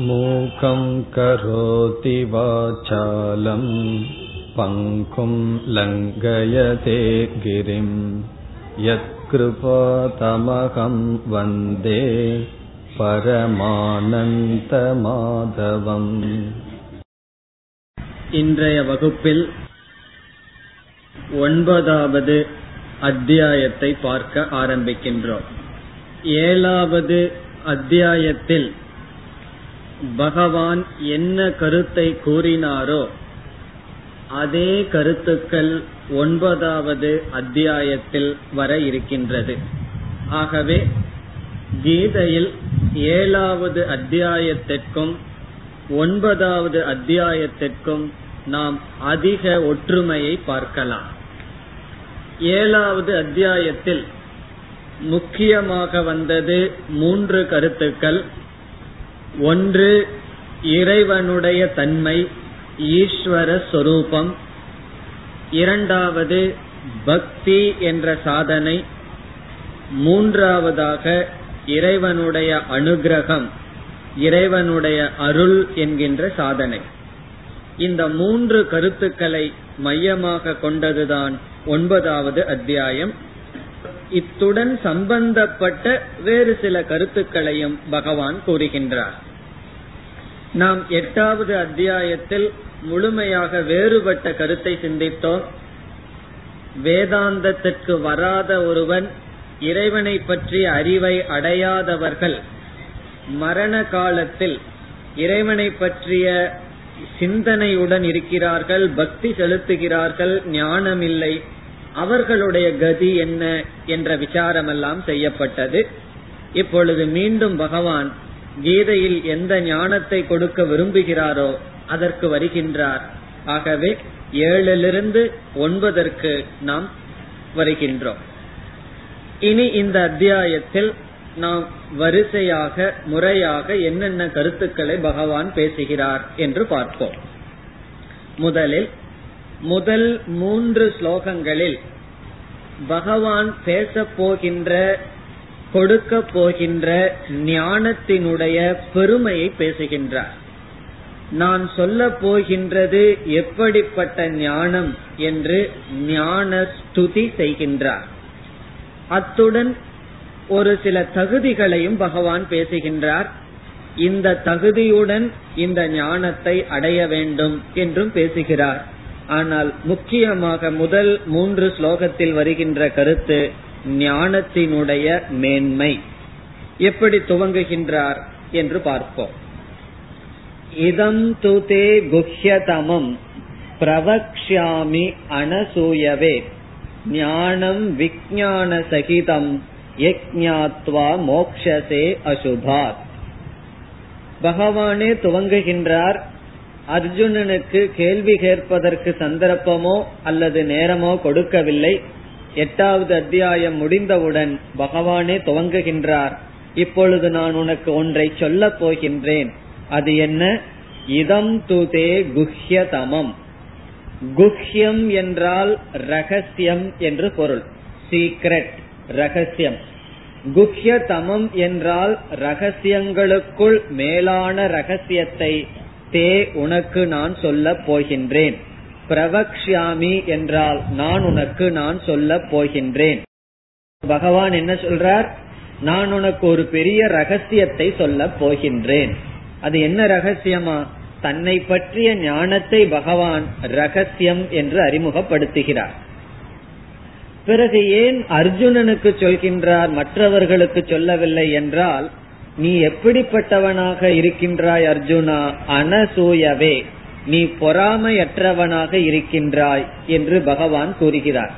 मूकं करोति वाचालं पङ्कुं लङ्घयते गिरिं यत्कृपातमहं वन्दे பரமானந்தமாதவம் இன்றைய வகுப்பில் ஒன்பதாவது அத்தியாயத்தை பார்க்க ஆரம்பிக்கின்றோம் ஏழாவது அத்தியாயத்தில் பகவான் என்ன கருத்தை கூறினாரோ அதே கருத்துக்கள் ஒன்பதாவது அத்தியாயத்தில் வர இருக்கின்றது. ஆகவே கீதையில் ஏழாவது அத்தியாயத்திற்கும் ஒன்பதாவது அத்தியாயத்திற்கும் நாம் அதிக ஒற்றுமையை பார்க்கலாம். ஏழாவது அத்தியாயத்தில் முக்கியமாக வந்தது மூன்று கருத்துக்கள். ஒன்று இறைவனுடைய தன்மை ஈஸ்வர சொரூபம். இரண்டாவது பக்தி என்ற சாதனை. மூன்றாவதாக இறைவனுடைய அனுகிரகம் இறைவனுடைய அருள் என்கின்ற சாதனை. இந்த மூன்று கருத்துக்களை மையமாக கொண்டதுதான் ஒன்பதாவது அத்தியாயம். இத்துடன் சம்பந்தப்பட்ட வேறு சில கருத்துக்களையும் பகவான் கூறுகின்றார். நாம் எட்டாவது அத்தியாயத்தில் முழுமையாக வேறுபட்ட கருத்தை சிந்தித்தோம். வேதாந்தத்திற்கு வராத ஒருவன் இறைவனை பற்றிய அறிவை அடையாதவர்கள் மரண காலத்தில் இறைவனை பற்றிய சிந்தனையுடன் இருக்கிறார்கள் பக்தி செலுத்துகிறார்கள் ஞானம் இல்லை அவர்களுடைய கதி என்ன என்ற விசாரமெல்லாம் செய்யப்பட்டது. இப்பொழுது மீண்டும் பகவான் கீதையில் எந்த ஞானத்தை கொடுக்க விரும்புகிறாரோ அதற்கு வருகின்றார். ஆகவே ஏழிலிருந்து ஒன்பதற்கு நாம் வருகின்றோம். இனி இந்த அத்தியாயத்தில் நாம் வரிசையாக முறையாக என்னென்ன கருத்துக்களை பகவான் பேசுகிறார் என்று பார்ப்போம். முதலில் முதல் மூன்று ஸ்லோகங்களில் பகவான் பேசப் போகின்ற கொடுக்க போகின்ற ஞானத்தினுடைய பெருமையை பேசுகின்றார். நான் சொல்ல போகின்றது எப்படிப்பட்ட ஞானம் என்று ஞான ஸ்துதி செய்கின்றார். அத்துடன் ஒரு சில தகுதிகளையும் பகவான் பேசுகின்றார். இந்த தகுதியுடன் இந்த ஞானத்தை அடைய வேண்டும் என்றும் பேசுகிறார். ஆனால் முக்கியமாக முதல் மூன்று ஸ்லோகத்தில் வருகின்ற கருத்து ஞானத்தினுடைய மேன்மை. எப்படி துவங்குகின்றார் என்று பார்ப்போம். இதம் துதே குஹ்யதமம் பிரவக்ஷாமி அனசூயவே. ஞானம் விஜான சகிதம் யக்ஞாத்வா மோக்ஷசே அசுபாத். பகவானே துவங்குகின்றார் அர்ஜுனனுக்கு கேள்வி கேட்பதற்கு சந்தர்ப்பமோ அல்லது நேரமோ கொடுக்கவில்லை. எட்டாவது அத்தியாயம் முடிந்தவுடன் பகவானே துவங்குகின்றார். இப்பொழுது நான் உனக்கு ஒன்றை சொல்லப் போகின்றேன். அது என்ன? இதம் துதே குஹ்யதமம். குஹ்யம் என்றால் ரகசியம் என்று பொருள். சீக்ரெட் ரகசியம். குஹ்யதமம் என்றால் ரகசியங்களுக்குள் மேலான ரகசியத்தை தே உனக்கு நான் சொல்ல போகின்றேன். பிரவக்ஷாமி என்றால் நான் உனக்கு நான் சொல்ல போகின்றேன். பகவான் என்ன சொல்றார்? நான் உனக்கு ஒரு பெரிய ரகசியத்தை சொல்ல போகின்றேன். அது என்ன ரகசியமா? தன்னை பற்றிய ஞானத்தை பகவான் ரகசியம் என்று அறிமுகப்படுத்துகிறார். பிறகு ஏன் அர்ஜுனனுக்கு சொல்கின்றார்? மற்றவர்களுக்கு சொல்லவில்லை என்றால் நீ எப்படிப்பட்டவனாக இருக்கின்றாய் அர்ஜுனா? அனசூயவே. நீ பொறாமையற்றவனாக இருக்கின்றாய் என்று பகவான் கூறுகிறார்.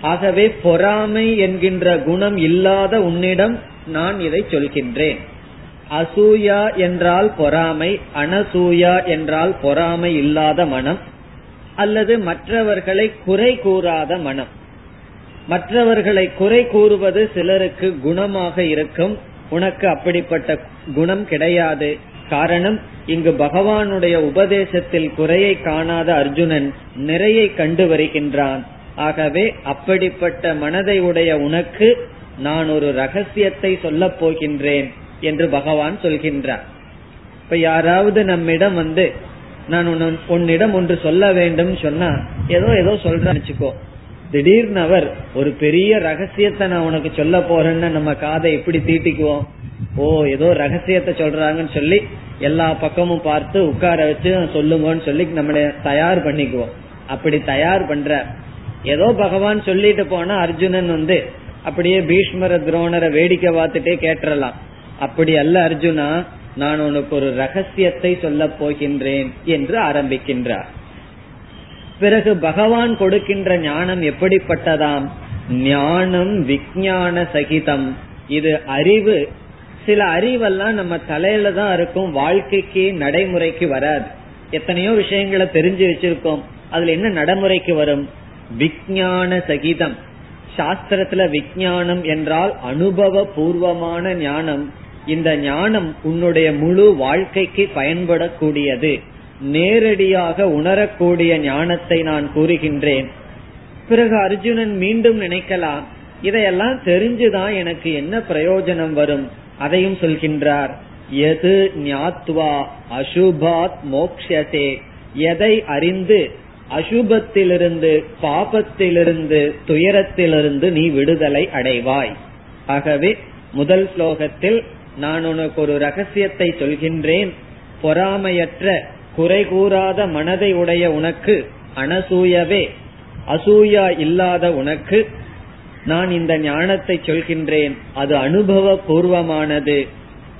ஆகவே பொறாமை என்கின்ற குணம் இல்லாத உன்னிடம் நான் இதை சொல்கின்றேன். அசூயா என்றால் பொறாமை அனசூயா என்றால் பொறாமை இல்லாத மனம் அல்லது மற்றவர்களை குறை கூறாத மனம். மற்றவர்களை குறை கூறுவது சிலருக்கு குணமாக இருக்கும் உனக்கு அப்படிப்பட்ட குணம் கிடையாது. காரணம் இங்கு பகவானுடைய உபதேசத்தில் குறையை காணாத அர்ஜுனன் நிறையை கண்டு வருகின்றான். ஆகவே அப்படிப்பட்ட மனதை உடைய உனக்கு நான் ஒரு ரகசியத்தை சொல்லப் போகின்றேன் என்று பகவான் சொல்கின்றார். இப்ப யாராவது நம்மிடம் வந்து நான் உன்னிடம் ஒன்று சொல்ல வேண்டும் சொன்னா ஏதோ ஏதோ சொல்றேன் வச்சுக்கோ. திடீர்னு அவர் ஒரு பெரிய ரகசியத்தை நான் உனக்கு சொல்ல போறேன்னு நம்ம காதை எப்படி தீட்டிக்குவோம்? ஓ ஏதோ ரகசியத்தை சொல்றாங்கன்னு சொல்லி எல்லா பக்கமும் பார்த்து உட்கார வச்சு சொல்லுங்கன்னு சொல்லி நம்மள தயார் பண்ணிக்குவோம். அப்படி தயார் பண்ற ஏதோ பகவான் சொல்லிட்டு போனா அர்ஜுனன் வந்து அப்படியே பீஷ்மர துரோணரை வேடிக்கை பார்த்துட்டே கேட்டுறலாம். அப்படி அல்ல அர்ஜுனா நான் உனக்கு ஒரு ரகசியத்தை சொல்ல போகின்றேன் என்று ஆரம்பிக்கின்றார். பிறகு பகவான் கொடுக்கின்ற ஞானம் எப்படிப்பட்டதாம்? ஞானம் விஜயான சகிதம். இது அறிவு. சில அறிவெல்லாம் நம்ம தலையில தான் இருக்கும் வாழ்க்கைக்கு நடைமுறைக்கு வராது. எத்தனையோ விஷயங்களை தெரிஞ்சு வச்சிருக்கோம். அதுல என்ன நடைமுறைக்கு வரும்? விஜயான சகிதம். சாஸ்திரத்துல விஞ்ஞானம் என்றால் அனுபவ பூர்வமான ஞானம். இந்த ஞானம் உன்னுடைய முழு வாழ்க்கைக்கு பயன்படக்கூடியது. நேரடியாக உணரக்கூடிய ஞானத்தை நான் கூறுகின்றேன். பிறகு அர்ஜுனன் மீண்டும் நினைக்கலாம் இதையெல்லாம் தெரிஞ்சுதான் எனக்கு என்ன பிரயோஜனம் வரும் அதையும் சொல்கின்றார். எது ஞாத்வா அசுபாத் மோக்ஷதே எதை அறிந்து அசுபத்திலிருந்து பாபத்திலிருந்து துயரத்திலிருந்து நீ விடுதலை அடைவாய். ஆகவே முதல் ஸ்லோகத்தில் நான் உனக்கு ஒரு ரகசியத்தை சொல்கின்றேன் பொறாமையற்ற குறை கூறாத மனதை உடைய உனக்கு அனசூயவே. அசூயா இல்லாத உனக்கு நான் இந்த ஞானத்தை சொல்கின்றேன். அது அனுபவ பூர்வமானது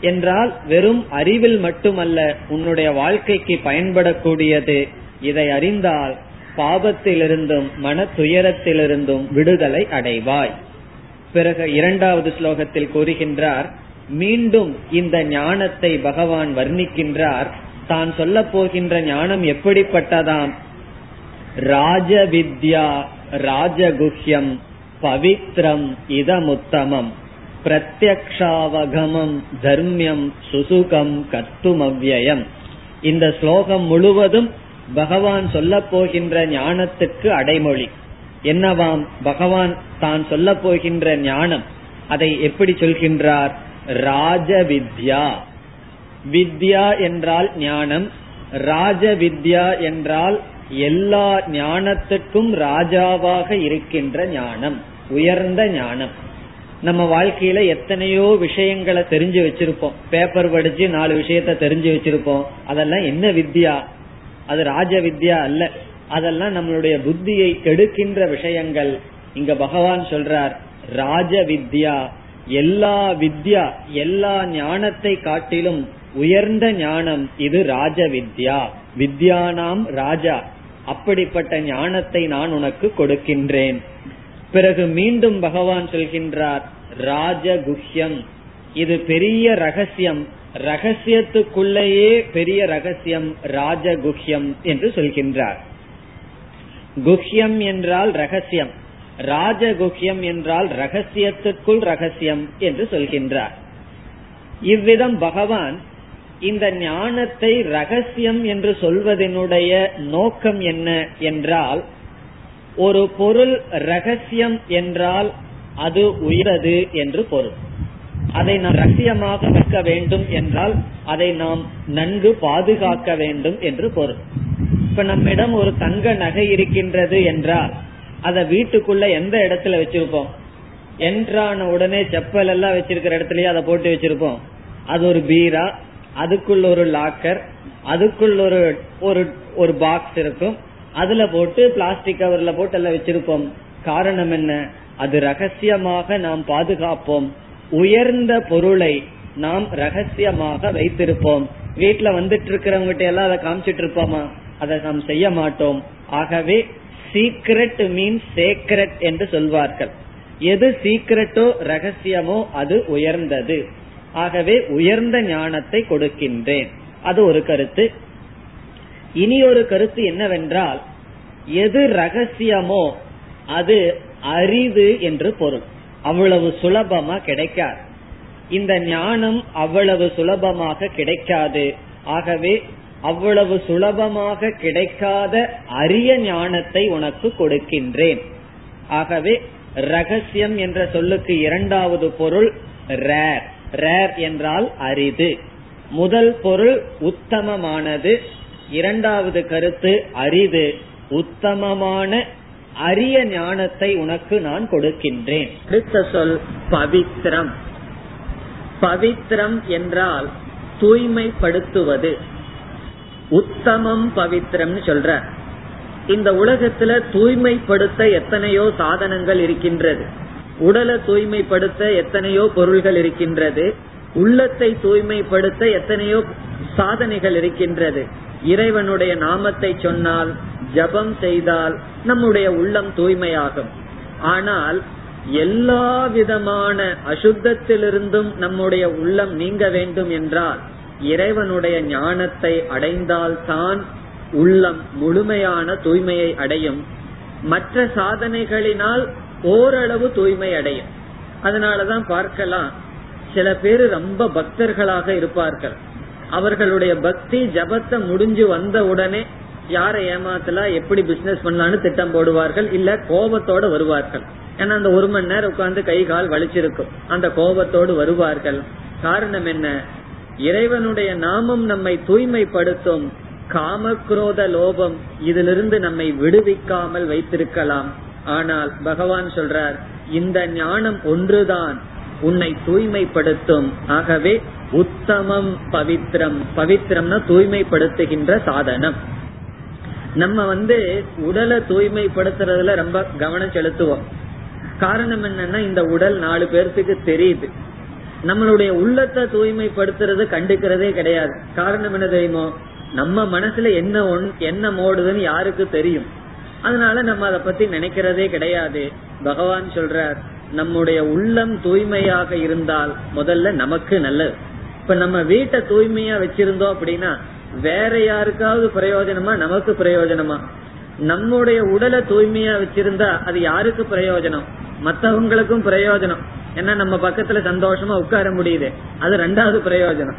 என்றால் வெறும் அறிவில் மட்டுமல்ல உன்னுடைய வாழ்க்கைக்கு பயன்படக்கூடியது. இதை அறிந்தால் பாபத்திலிருந்தும் மன துயரத்திலிருந்தும் விடுதலை அடைவாய். பிறகு இரண்டாவது ஸ்லோகத்தில் கூறுகின்றார் மீண்டும் இந்த ஞானத்தை பகவான் வர்ணிக்கின்றார். தான் சொல்ல போகின்ற ஞானம் எப்படிப்பட்டதாம்? ராஜவித்யா ராஜகுஹ்யம் பவித்ரம் இதமுத்தமம். பிரத்யக்ஷாவகமம் தர்மியம் சுசுகம் கத்துமவ்யம் இந்த ஸ்லோகம் முழுவதும் பகவான் சொல்ல போகின்ற ஞானத்துக்கு அடைமொழி. என்னவாம்? பகவான் தான் சொல்ல போகின்ற ஞானம். அதை எப்படி சொல்கின்றார்? ராஜ வித்யா என்றால் ஞானம் ராஜ வித்யா என்றால் எல்லா ஞானத்துக்கும் ராஜாவாக இருக்கின்ற ஞானம் உயர்ந்த ஞானம். நம்ம வாழ்க்கையில எத்தனையோ விஷயங்களை தெரிஞ்சு வச்சிருப்போம். பேப்பர் படிச்சு நாலு விஷயத்த தெரிஞ்சு வச்சிருப்போம். அதெல்லாம் என்ன வித்யா? அது ராஜ வித்யா அல்ல. அதெல்லாம் நம்மளுடைய புத்தியை கெடுக்கின்ற விஷயங்கள். இங்க பகவான் சொல்றார் ராஜ வித்யா எல்லா வித்யா எல்லா ஞானத்தை காட்டிலும் உயர்ந்த ஞானம் இது ராஜ வித்யா வித்யானாம் ராஜா. அப்படிப்பட்ட ஞானத்தை நான் உனக்கு கொடுக்கின்றேன். பிறகு மீண்டும் பகவான் சொல்கின்றார் ராஜகுஹ்யம். இது பெரிய ரகசியம். ரகசியத்துக்குள்ளேயே பெரிய ரகசியம் ராஜகுஹ்யம் என்று சொல்கின்றார். குஹ்யம் என்றால் ரகசியம். ராஜகுஹ்யம் என்றால் ரகசியத்துக்குள் ரகசியம் என்று சொல்கின்றார். இவ்விதம் பகவான் இந்த ஞானத்தை ரகசியம் என்று சொல்வதனுடைய நோக்கம் என்ன என்றால் ஒரு பொருள் ரகசியம் என்றால் அது உயரது என்று பொருள். அதை நாம் ரகசியமாக வைக்க வேண்டும் என்றால் அதை நாம் நன்கு பாதுகாக்க வேண்டும் என்று பொருள். இப்ப நம்மிடம் ஒரு தங்க நகை இருக்கின்றது என்றால் அதை வீட்டுக்குள்ள எந்த இடத்துல வச்சிருப்போம்? என்றான உடனே செப்பல் எல்லாம் வச்சிருக்கிற இடத்துலயே அதை போட்டு வச்சிருப்போம். அது ஒரு பீரா அதுக்குள்ள ஒரு லாக்கர் அதுக்குள்ள ஒரு ஒரு ஒரு பாக்ஸ் இருக்கும். அதுல போட்டு பிளாஸ்டிக் கவர்ல போட்டு எல்லாம் வச்சிருப்போம். காரணம் என்ன? அது ரகசியமாக நாம் பாதுகாப்போம். உயர்ந்த பொருளை நாம் ரகசியமாக வைத்திருப்போம். வீட்டுல வந்துட்டு இருக்கிறவங்க எல்லாம் அதை காமிச்சிட்டு இருப்போமா? அதை நாம் செய்ய மாட்டோம். ஆகவே சீக்ரெட் மீன்ஸ் சேக்ரெட் என்று சொல்வார்கள். எது சீக்ரெட்டோ ரகசியமோ அது உயர்ந்தது. ஆகவே உயர்ந்த ஞானத்தை கொடுக்கின்றேன். அது ஒரு கருத்து. இனி ஒரு கருத்து என்னவென்றால் எது ரகசியமோ அது அறிவு என்று பொருள். அவ்வளவு சுலபமா கிடைக்காது. இந்த ஞானம் அவ்வளவு சுலபமாக கிடைக்காது. ஆகவே அவ்வளவு சுலபமாக கிடைக்காத அரிய ஞானத்தை உனக்கு கொடுக்கின்றேன். ஆகவே ரகசியம் என்ற சொல்லுக்கு இரண்டாவது பொருள் ரேர். ரேர் என்றால் அரிது. முதல் பொருள் உத்தமமானது. இரண்டாவது கருத்து அரிது. உத்தமமான அரிய ஞானத்தை உனக்கு நான் கொடுக்கின்றேன். அடுத்த சொல் பவித்ரம். பவித்ரம் என்றால் தூய்மைப்படுத்துவது. உத்தமம் பவித்ரம்னு சொல்ற. இந்த உலகத்துல தூய்மைப்படுத்த எத்தனையோ சாதனங்கள் இருக்கின்றது. உடலை தூய்மைப்படுத்த எத்தனையோ பொருள்கள் இருக்கின்றது. உள்ளத்தை தூய்மைப்படுத்த எத்தனையோ சாதனைகள் இருக்கின்றது. இறைவனுடைய நாமத்தை சொன்னால் ஜபம் செய்தால் நம்முடைய உள்ளம் தூய்மையாகும். ஆனால் எல்லா விதமான அசுத்தத்திலிருந்தும் நம்முடைய உள்ளம் நீங்க வேண்டும் என்றால் இறைவனுடைய ஞானத்தை அடைந்தால்தான் உள்ளம் முழுமையான தூய்மையை அடையும். மற்ற சாதனைகளினால் ஓரளவு தூய்மை அடையும். அதனாலதான் பார்க்கலாம் சில பேர் ரொம்ப பக்தர்களாக இருப்பார்கள். அவர்களுடைய பக்தி ஜபத்தை முடிஞ்சு வந்த உடனே யாரை ஏமாத்தலாம் எப்படி பிசினஸ் பண்ணலாம்னு திட்டம் போடுவார்கள் இல்ல கோபத்தோட வருவார்கள். ஏன்னா அந்த ஒரு மணி நேரம் உட்கார்ந்து கை கால் வலிச்சிருக்கும். அந்த கோபத்தோடு வருவார்கள். காரணம் என்ன? இறைவனுடைய நாமம் நம்மை தூய்மைப்படுத்தும். காமக்ரோத லோபம் இதிலிருந்து நம்மை விடுவிக்காமல் வைத்திருக்கலாம். ஆனால் பகவான் சொல்றார் இந்த ஞானம் ஒன்றுதான் உன்னை தூய்மைப்படுத்தும். ஆகவே உத்தமம் பவித்ரம். பவித்ரம்னா தூய்மைப்படுத்துகின்ற சாதனம். நம்ம வந்து உடலை தூய்மைப்படுத்துறதுல ரொம்ப கவனம் செலுத்துவோம். காரணம் என்னன்னா இந்த உடல் நாலு பேர்த்துக்கு தெரியுது. நம்மளுடைய உள்ளத்தை தூய்மைப்படுத்துறது கண்டுக்கிறதே கிடையாது. காரணம் என்ன தெரியுமோ நம்ம மனசுல என்ன என்ன மோடுதுன்னு யாருக்கு தெரியும்? அதனால நம்ம அதை பத்தி நினைக்கிறதே கிடையாது. பகவான் சொல்றார் நம்முடைய உள்ளம் தூய்மையாக இருந்தால் முதல்ல நமக்கு நல்லது. இப்ப நம்ம வீட்டை தூய்மையா வச்சிருந்தோம் அப்படின்னா வேற யாருக்காவது பிரயோஜனமா? நமக்கு பிரயோஜனமா? நம்முடைய உடலை தூய்மையா வச்சிருந்தா அது யாருக்கு பிரயோஜனம்? மத்தவங்களுக்கும் பிரயோஜனம். ஏன்னா நம்ம பக்கத்துல சந்தோஷமா உட்கார முடியுது. அது ரெண்டாவது பிரயோஜனம்.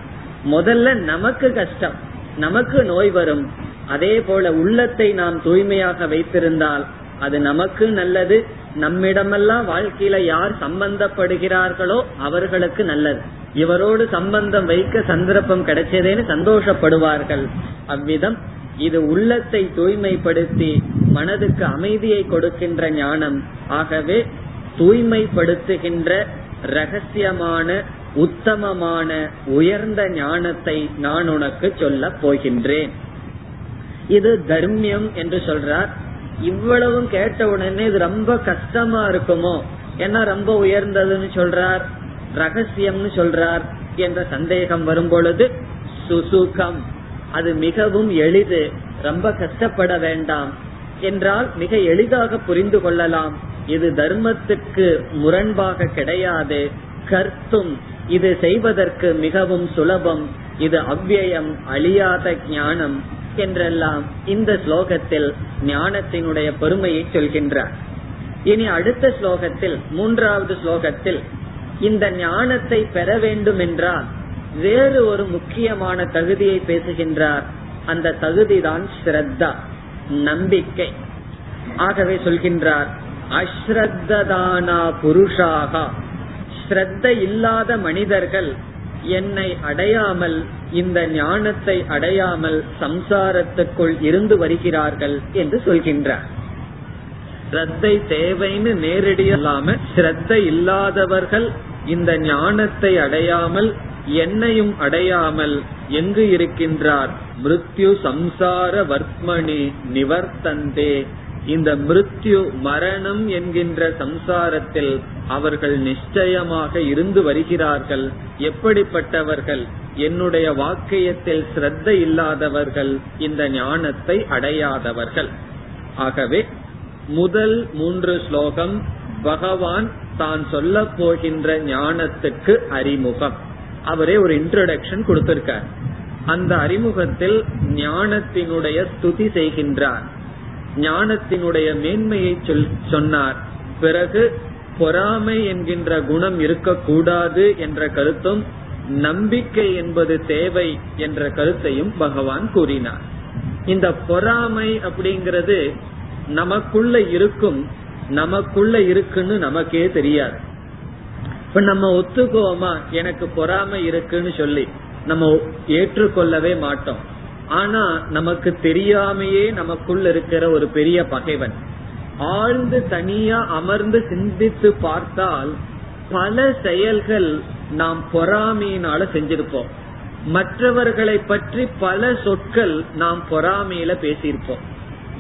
முதல்ல நமக்கு கஷ்டம். நமக்கு நோய் வரும். அதே போல உள்ளத்தை நாம் தூய்மையாக வைத்திருந்தால் அது நமக்கு நல்லது. நம்மிடமெல்லாம் வாழ்க்கையில யார் சம்பந்தப்படுகிறார்களோ அவர்களுக்கு நல்லது. இவரோடு சம்பந்தம் வைக்க சந்தர்ப்பம் கிடைச்சதேன்னு சந்தோஷப்படுவார்கள். அவ்விதம் இது உள்ளத்தை தூய்மைப்படுத்தி மனதுக்கு அமைதியை கொடுக்கின்ற ஞானம். ஆகவே தூய்மைப்படுத்துகின்ற ரகசியமான உத்தமமான உயர்ந்த ஞானத்தை நான் உனக்கு சொல்ல போகின்றேன். இது தர்மியம் என்று சொல்றார். இவ்வளவும் கேட்ட உடனே இது ரொம்ப கஷ்டமா இருக்குமோ? ஏன்னா ரொம்ப உயர்ந்ததுன்னு சொல்றார். ரகசியம்னு சொல்றார் என்ற சந்தேகம் வரும் பொழுது சுசுகம். அது மிகவும் எளிது. ரொம்ப கஷ்டப்பட வேண்டாம். என்றால் மிக எளிதாக புரிந்து கொள்ளலாம். இது தர்மத்துக்கு முரண்பாக கிடையாது. கர்த்தும் இது செய்வதற்கு மிகவும் சுலபம். இது அவ்வியம் அழியாத ஞானம் என்றெல்லாம் இந்த ஸ்லோகத்தில் ஞானத்தினுடைய பெருமையை சொல்கின்றார். இனி அடுத்த ஸ்லோகத்தில் மூன்றாவது ஸ்லோகத்தில் இந்த ஞானத்தை பெற வேண்டும் என்றால் வேறு ஒரு முக்கியமான தகுதியை பேசுகின்றார். அந்த தகுதிதான் ஸ்ரத்தா நம்பிக்கை. ஆகவே சொல்கின்றார் அஸ்ரத்ததானா புருஷாகா? ஸ்ரத்த இல்லாத மனிதர்கள் என்னை அடையாமல் இந்த ஞானத்தை அடையாமல் சம்சாரத்துக்குள் இருந்து வருகிறார்கள் என்று சொல்கின்றார். ஸ்ரத்தை தேவைன்னு நேரடியல்லாம ஸ்ரத்தை இல்லாதவர்கள் இந்த ஞானத்தை அடையாமல் என்னையும் அடையாமல் எங்கு இருக்கின்றார்? மிருத்யு சம்சார வர்த்மணி நிவர்த்தந்தே இந்த மிருத்யு மரணம் என்கின்ற சம்சாரத்தில் அவர்கள் நிச்சயமாக இருந்து வருகிறார்கள். எப்படிப்பட்டவர்கள்? என்னுடைய வாக்கியத்தில் ஸ்ரத்த இல்லாதவர்கள் இந்த ஞானத்தை அடையாதவர்கள். ஆகவே முதல் மூன்று ஸ்லோகம் பகவான் தான் சொல்ல போகின்ற ஞானத்துக்கு அறிமுகம். அவரே ஒரு இன்ட்ரடக்ஷன் கொடுத்திருக்கார். அந்த அறிமுகத்தில் ஞானத்தினுடைய ஸ்துதி செய்கின்றார். ஞானத்தினுடைய மேன்மையை சொல் சொன்னார். பிறகு பொறாமை என்கின்ற குணம் இருக்கக்கூடாது என்ற கருத்தும் நம்பிக்கை என்பது தேவை என்ற கருத்தையும் பகவான் கூறினார். இந்த பொறாமை அப்படிங்கிறது நமக்குள்ள இருக்கும் நமக்குள்ள இருக்குன்னு நமக்கே தெரியாது. இப்ப நம்ம ஒத்துக்கோமா எனக்கு பொறாமை இருக்குன்னு சொல்லி நம்ம ஏற்றுக்கொள்ளவே மாட்டோம். ஆனா நமக்கு தெரியாமையே நமக்குள்ள இருக்கிற ஒரு பெரிய பகைவன். ஆழ்ந்து தனியா அமர்ந்து சிந்தித்து பார்த்தால் பல செயல்கள் நாம் பொறாமையினால செஞ்சிருப்போம். மற்றவர்களை பற்றி பல சொற்கள் நாம் பொறாமையில பேசியிருப்போம்.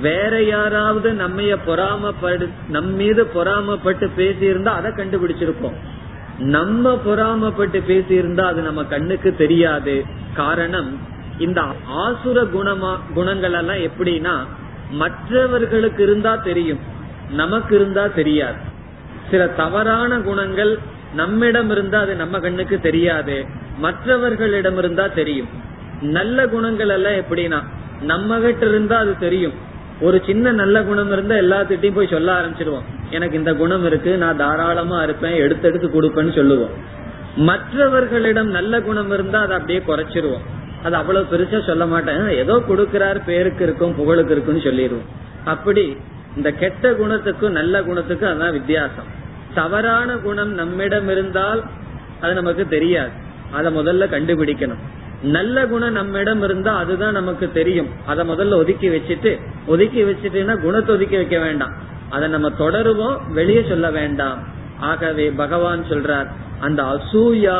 வேற யாராவது நம்ம பொறாமப்படு நம் மீது பொறாமப்பட்டு பேசியிருந்தா அதை கண்டுபிடிச்சிருப்போம். நம்ம பொறாமப்பட்டு பேசியிருந்தா அது நம்ம கண்ணுக்கு தெரியாது. காரணம் இந்த ஆசுர குணமா குணங்கள் எல்லாம் எப்படின்னா மற்றவர்களுக்கு இருந்தா தெரியும். நமக்கு இருந்தா தெரியாது. சில தவறான குணங்கள் நம்மிடம் இருந்தா அது நம்ம கண்ணுக்கு தெரியாது. மற்றவர்களிடம் இருந்தா தெரியும். நல்ல குணங்கள் எல்லாம் எப்படின்னா நம்ம கிட்ட இருந்தா அது தெரியும். ஒரு சின்ன நல்ல குணம் இருந்தா எல்லாத்திட்டையும் போய் சொல்ல ஆரம்பிச்சிருவோம். எனக்கு இந்த குணம் இருக்கு நான் தாராளமா இருப்பேன் எடுத்து எடுத்து கொடுப்பேன்னு சொல்லுவோம். மற்றவர்களிடம் நல்ல குணம் இருந்தா அதை அப்படியே குறைச்சிருவோம். அது அவ்வளவு பெருசா சொல்ல மாட்டேன். ஏதோ கொடுக்கிறார் பேருக்கு இருக்கும் புகழுக்கு இருக்குன்னு சொல்லிடுவோம். அப்படி இந்த கெட்ட குணத்துக்கும் நல்ல குணத்துக்கும் அதான் வித்தியாசம். தவறான குணம் நம்மிடம் இருந்தால் அது நமக்கு தெரியாது. அதை முதல்ல கண்டுபிடிக்கணும். நல்ல குணம் நம்மிடம் இருந்தா அதுதான் நமக்கு தெரியும். அதை முதல்ல ஒதுக்கி வச்சுட்டு ஒதுக்கி வச்சுட்டுன்னா குணத்தை ஒதுக்கி வைக்க வேண்டாம். அதை நம்ம தொடருவோம் வெளியே சொல்ல வேண்டாம். ஆகவே பகவான் சொல்றார் அந்த அசூயா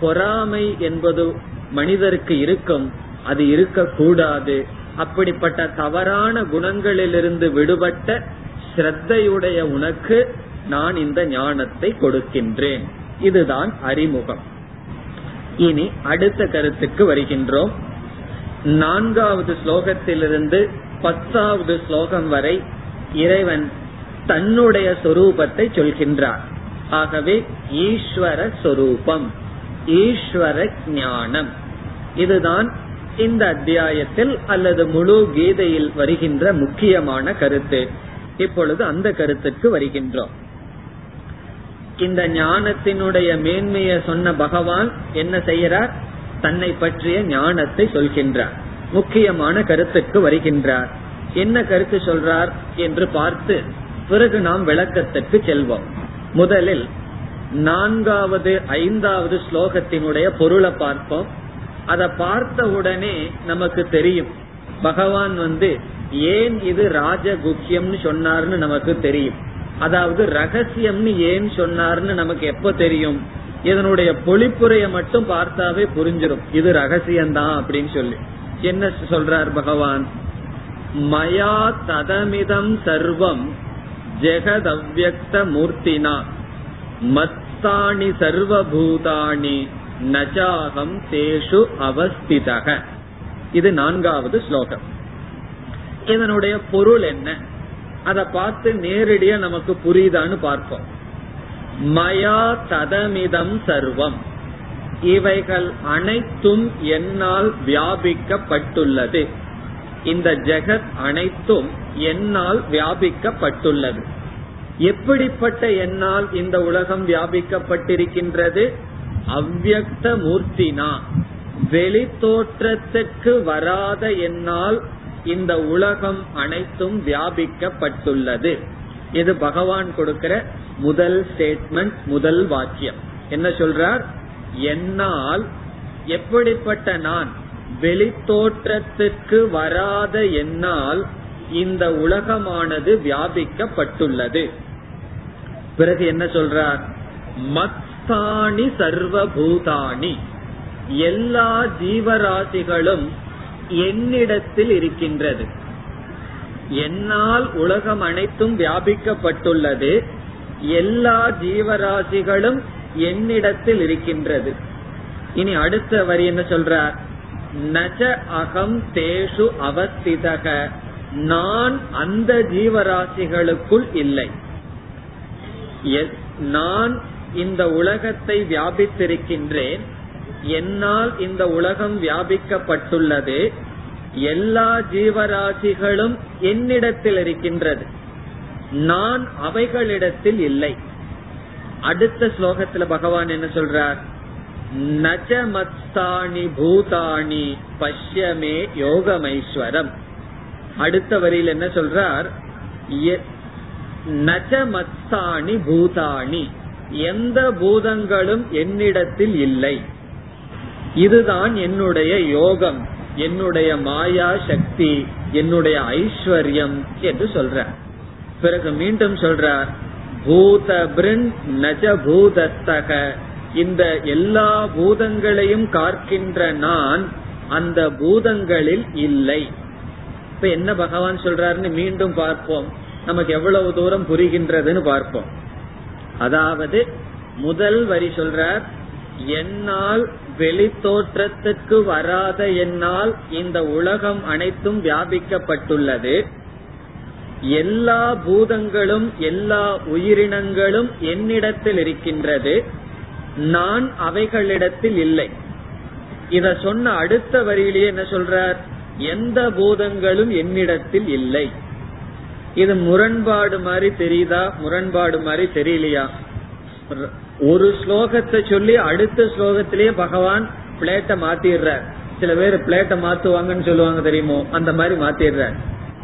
பொறாமை என்பது மனிதருக்கு இருக்கும் அது இருக்கக்கூடாது. அப்படிப்பட்ட தவறான குணங்களிலிருந்து விடுபட்ட ஸ்ரத்தையுடைய உனக்கு நான் இந்த ஞானத்தை கொடுக்கின்றேன். இதுதான் அறிமுகம். இனி அடுத்த கருத்துக்கு வருகின்றோம். நான்காவது ஸ்லோகத்திலிருந்து பத்தாவது ஸ்லோகம் வரை இறைவன் தன்னுடைய சொரூபத்தை சொல்கின்றார். ஆகவே ஈஸ்வர சொரூபம். ஈஸ்வர ஞானம். இதுதான் இந்த அத்தியாயத்தில் அல்லது முழு கீதையில் வருகின்ற முக்கியமான கருத்து. இப்பொழுது அந்த கருத்துக்கு வருகின்றோம். இந்த ஞானத்தினுடைய மேன்மையை சொன்ன பகவான் என்ன செய்யறார் தன்னை பற்றிய ஞானத்தை சொல்கின்றார். முக்கியமான கருத்துக்கு வருகின்றார். என்ன கருத்து சொல்றார் என்று பார்த்து பிறகு நாம் விளக்கத்துக்கு செல்வோம். முதலில் நான்காவது ஐந்தாவது ஸ்லோகத்தினுடைய பொருளை பார்ப்போம். அதை பார்த்த உடனே நமக்கு தெரியும். பகவான் வந்து ஏன் இது ராஜகுக்கியம்னு சொன்னார்னு நமக்கு தெரியும். அதாவது ரகசியம்னு ஏன் சொன்னார்னு நமக்கு எப்ப தெரியும்? இதனுடைய பொழிப்புரைய மட்டும் பார்த்தாவே புரிஞ்சிடும் இது ரகசியம்தான் அப்படின்னு சொல்லி. என்ன சொல்றார் பகவான்? மயா ததமிதம் சர்வம் ஜெகதவ்யக்த மூர்த்தினா. மத்தாணி சர்வபூதாணி நஜாகம் தேஷு அவஸ்திதக. இது நான்காவது ஸ்லோகம். இதனுடைய பொருள் என்ன? அதை பார்த்து நேரடியா நமக்கு புரியுதான்னு பார்ப்போம். மயா ததமிதம் சர்வம். இவைகள் அனைத்தும் என்னால் வியாபிக்கப்பட்டுள்ளது. இந்த ஜெகத் அனைத்தும் என்னால் வியாபிக்கப்பட்டுள்ளது. எப்படிப்பட்ட என்னால் இந்த உலகம் வியாபிக்கப்பட்டிருக்கின்றது? அவ்வக்த மூர்த்தினா வெளி தோற்றத்துக்கு வராத என்னால் இந்த உலகம் அனைத்தும் வியாபிக்கப்பட்டுள்ளது. இது பகவான் கொடுக்கிற முதல் ஸ்டேட்மெண்ட் முதல் வாக்கியம். என்ன சொல்றார்? என்னால் எப்படிப்பட்ட நான் வெளி தோற்றத்துக்கு வராத என்னால் இந்த உலகமானது வியாபிக்கப்பட்டுள்ளது. பிறகு என்ன சொல்றார்? மத்தாணி சர்வபூதானி எல்லா ஜீவராசிகளும் என்னிடத்தில் இருக்கின்றது. என்னால் உலகம் அனைத்தும் வியாபிக்கப்பட்டுள்ளது. எல்லா ஜீவராசிகளும் என்னிடத்தில் இருக்கின்றது. இனி அடுத்த வரி என்ன சொல்றார்? நஜ அகம் தேஷு அவஸ்திதக. நான் அந்த ஜீவராசிகளுக்குள் இல்லை. நான் இந்த உலகத்தை வியாபித்திருக்கின்றேன். என்னால் இந்த உலகம் வியாபிக்கப்பட்டுள்ளது. எல்லா ஜீவராசிகளும் என்னிடத்தில் இருக்கின்றது. நான் அவைகளிடத்தில் இல்லை. அடுத்த ஸ்லோகத்துல பகவான் என்ன சொல்றார்? நஜமத்தானி பூதாணி பஷ்யமே யோகமைஸ்வரம். அடுத்த வரியில் என்ன சொல்றார்? நஜமத்தாணி பூதாணி. எந்த பூதங்களும் என்னிடத்தில் இல்லை. இதுதான் என்னுடைய யோகம் என்னுடைய மாயா சக்தி என்னுடைய ஐஸ்வர்யம் என்று சொல்ற பிறகு மீண்டும் சொல்றார் பூத பிரின் நஜ பூதத்தக இந்த எல்லா பூதங்களையும் காக்கின்ற நான் அந்த பூதங்களில் இல்லை. இப்ப என்ன பகவான் சொல்றாருன்னு மீண்டும் பார்ப்போம். நமக்கு எவ்வளவு தூரம் புரிகின்றதுன்னு பார்ப்போம். அதாவது முதல் வரி சொல்றார் என்னால் வெளித்தோற்றத்துக்கு வராத என்னால் இந்த உலகம் அனைத்தும் வியாபிக்கப்பட்டுள்ளது. எல்லா பூதங்களும் எல்லா உயிரினங்களும் என்னிடத்தில் இருக்கின்றது. நான் அவைகளிடத்தில் இல்லை. இத சொன்ன அடுத்த வரியிலேயே என்ன சொல்றார்? எந்த பூதங்களும் என்னிடத்தில் இல்லை. இது முரண்பாடு மாதிரி தெரியுதா? முரண்பாடு மாதிரி தெரியலையா? ஒரு ஸ்லோகத்தை சொல்லி அடுத்த ஸ்லோகத்திலேயே பகவான் பிளேட்டை மாத்திடுற. சில பேர் பிளேட்டை மாத்துவாங்கன்னு சொல்லுவாங்க தெரியுமோ? அந்த மாதிரி மாத்திடுற.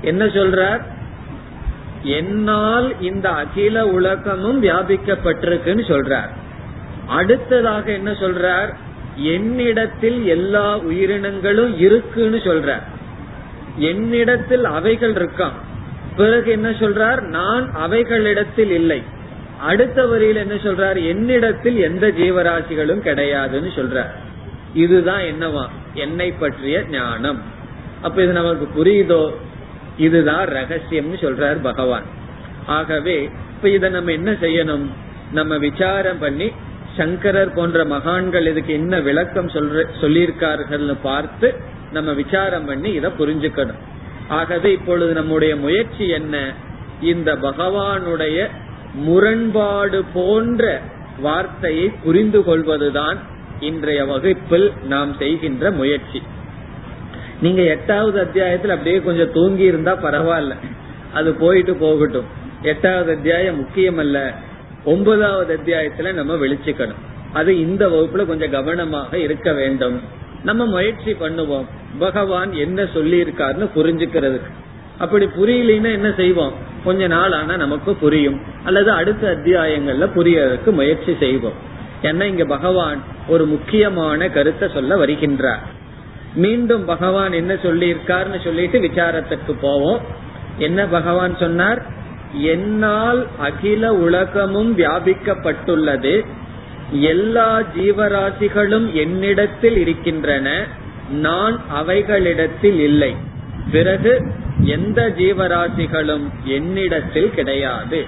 என்ன சொல்றார்? என்னால் இந்த அகில உலகமும் வியாபிக்கப்பட்டிருக்குன்னு சொல்றார். அடுத்ததாக என்ன சொல்றார்? என்னிடத்தில் எல்லா உயிரினங்களும் இருக்குன்னு சொல்றார். என்னிடத்தில் அவைகள் இருக்கான் பிறகு என்ன சொல்றார்? நான் அவைகளிடத்தில் இல்லை. அடுத்த வரியில் என்ன சொல்றார்? என்னிடத்தில் எந்த ஜீவராசிகளும் கிடையாதுன்னு சொல்றார். இதுதான் என்னவா? என்னை பற்றிய ஞானம். அப்ப இது நமக்கு புரியுதோ? இதுதான் ரகசியம்னு சொல்றார் பகவான். ஆகவே இப்ப இத நம்ம என்ன செய்யணும்? நம்ம விசாரம் பண்ணி சங்கரர் போன்ற மகான்கள் இதுக்கு என்ன விளக்கம் சொல்ற சொல்லியிருக்கார்கள் பார்த்து நம்ம விசாரம் பண்ணி இத புரிஞ்சுக்கணும். ஆகவே இப்பொழுது நம்முடைய முயற்சி என்ன? இந்த பகவானுடைய முரண்பாடு போன்ற வார்த்தையை புரிந்து கொள்வதுதான் இன்றைய வகுப்பில் நாம் செய்கின்ற முயற்சி. நீங்க எட்டாவது அத்தியாயத்தில் அப்படியே கொஞ்சம் தூங்கி இருந்தா பரவாயில்ல. அது போயிட்டு போகட்டும். எட்டாவது அத்தியாயம் முக்கியம் அல்ல ஒன்பதாவது அத்தியாயத்துல நம்ம வெளிச்சுக்கணும் அது இந்த வகுப்புல கொஞ்சம் கவனமாக இருக்க வேண்டும். நம்ம முயற்சி பண்ணுவோம். பகவான் என்ன சொல்லி இருக்காருன்னு புரிஞ்சுக்கிறதுக்கு. அப்படி புரியலன்னா என்ன செய்வோம்? கொஞ்ச நாள் ஆனா நமக்கு புரியும். அல்லது அடுத்த அத்தியாயங்கள்ல புரியறதுக்கு முயற்சி செய்வோம். ஏன்னா இங்க பகவான் ஒரு முக்கியமான கருத்தை சொல்ல வருகின்றார். மீண்டும் பகவான் என்ன சொல்லி இருக்காருன்னு சொல்லிட்டு விசாரத்துக்கு போவோம். என்ன பகவான் சொன்னார்? என்னால் அகில உலகமும் வியாபிக்கப்பட்டுள்ளது. எல்லா ஜீவராசிகளும் என்னிடத்தில் இருக்கின்றன. நான் அவைகளிடத்தில் இல்லை. பிறகு எந்த ஜீவராசிகளும் என்னிடத்தில் கிடையாது.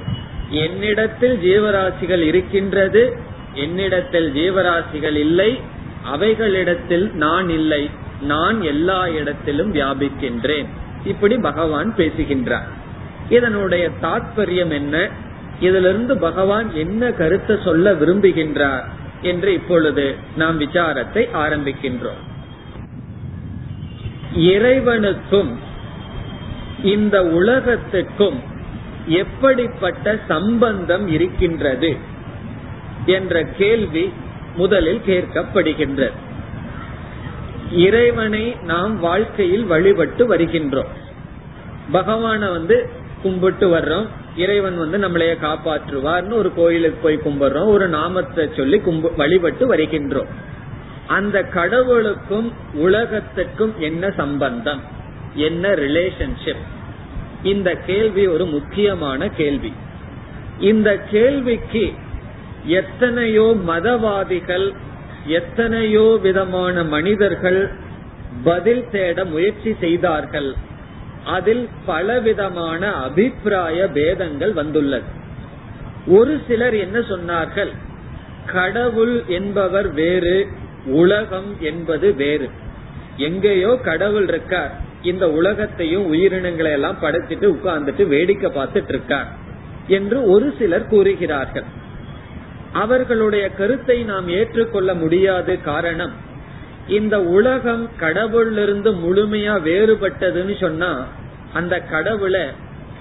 என்னிடத்தில் ஜீவராசிகள் இருக்கின்றது. என்னிடத்தில் ஜீவராசிகள் இல்லை. அவைகளிடத்தில் நான் இல்லை. நான் எல்லா இடத்திலும் வியாபிக்கின்றேன். இப்படி பகவான் பேசுகின்றார். இதனுடைய தாற்பயம் என்ன? இதுல இருந்து பகவான் என்ன கருத்தை சொல்ல விரும்புகின்றார் என்று இப்பொழுது நாம் விசாரத்தை ஆரம்பிக்கின்றோம். இறைவனுக்கும் இந்த உலகத்துக்கும் எப்படிப்பட்ட சம்பந்தம் இருக்கின்றது என்ற கேள்வி முதலில் கேட்கப்படுகின்றது. இறைவனை நாம் வாழ்க்கையில் வழிபட்டு வருகின்றோம். பகவான வந்து கும்பிட்டு வர்றோம். இறைவன் வந்து நம்மளைய காப்பாற்றுவார்னு ஒரு கோயிலுக்கு போய் கும்பிடுறோம். ஒரு நாமத்தை சொல்லி கும்பு வழிபட்டு வருகின்றோம். அந்த கடவுளுக்கும் உலகத்துக்கும் என்ன சம்பந்தம்? என்ன ரிலேஷன்ஷிப் இந்த கேள்வி ஒரு முக்கியமான கேள்வி. இந்த கேள்விக்கு எத்தனையோ மதவாதிகள் எத்தனையோ விதமான மனிதர்கள் பதில் தேட முயற்சி செய்தார்கள். அதில் பலவிதமான அபிப்பிராய பேதங்கள் வந்துள்ளது. ஒரு சிலர் என்ன சொன்னார்கள்? கடவுள் என்பவர் வேறு உலகம் என்பது வேறு. எங்கேயோ கடவுள் இருக்கார். இந்த உலகத்தையும் உயிரினங்களை எல்லாம் படைச்சிட்டு உட்கார்ந்துட்டு வேடிக்கை பார்த்துட்டு இருக்கார் என்று ஒரு சிலர் கூறுகிறார்கள். அவர்களுடைய கருத்தை நாம் ஏற்றுக்கொள்ள முடியாது காரணம் இந்த உலகம் கடவுளிலிருந்து முழுமையா வேறுபட்டதுன்னு சொன்னா அந்த கடவுளை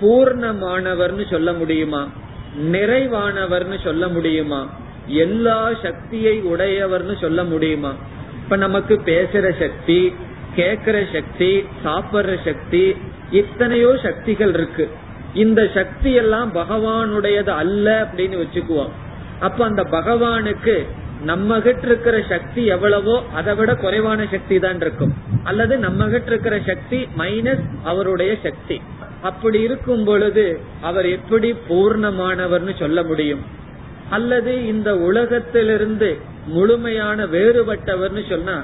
பூர்ணமானவர்னு சொல்ல முடியுமா? நிறைவானவர்னு சொல்ல முடியுமா? எல்லா சக்தியை உடையவர்னு சொல்ல முடியுமா? இப்ப நமக்கு பேசுற சக்தி கேக்குற சக்தி சாப்பிடுற சக்தி இத்தனையோ சக்திகள் இருக்கு. இந்த சக்தி எல்லாம் பகவானுடையது அல்ல அப்படின்னு வச்சுக்குவோம். அப்ப அந்த பகவானுக்கு நம்ம கிட்ட இருக்கிற சக்தி எவ்வளவோ அதை விட குறைவான சக்தி தான் இருக்கும். அல்லது நம்ம கிட்ட இருக்கிற சக்தி மைனஸ் அவருடைய சக்தி. அப்படி இருக்கும் பொழுது அவர் எப்படி பூர்ணமானவர்னு சொல்ல முடியும்? அல்லது இந்த உலகத்திலிருந்து முழுமையான வேறுபட்டவர்னு சொன்னா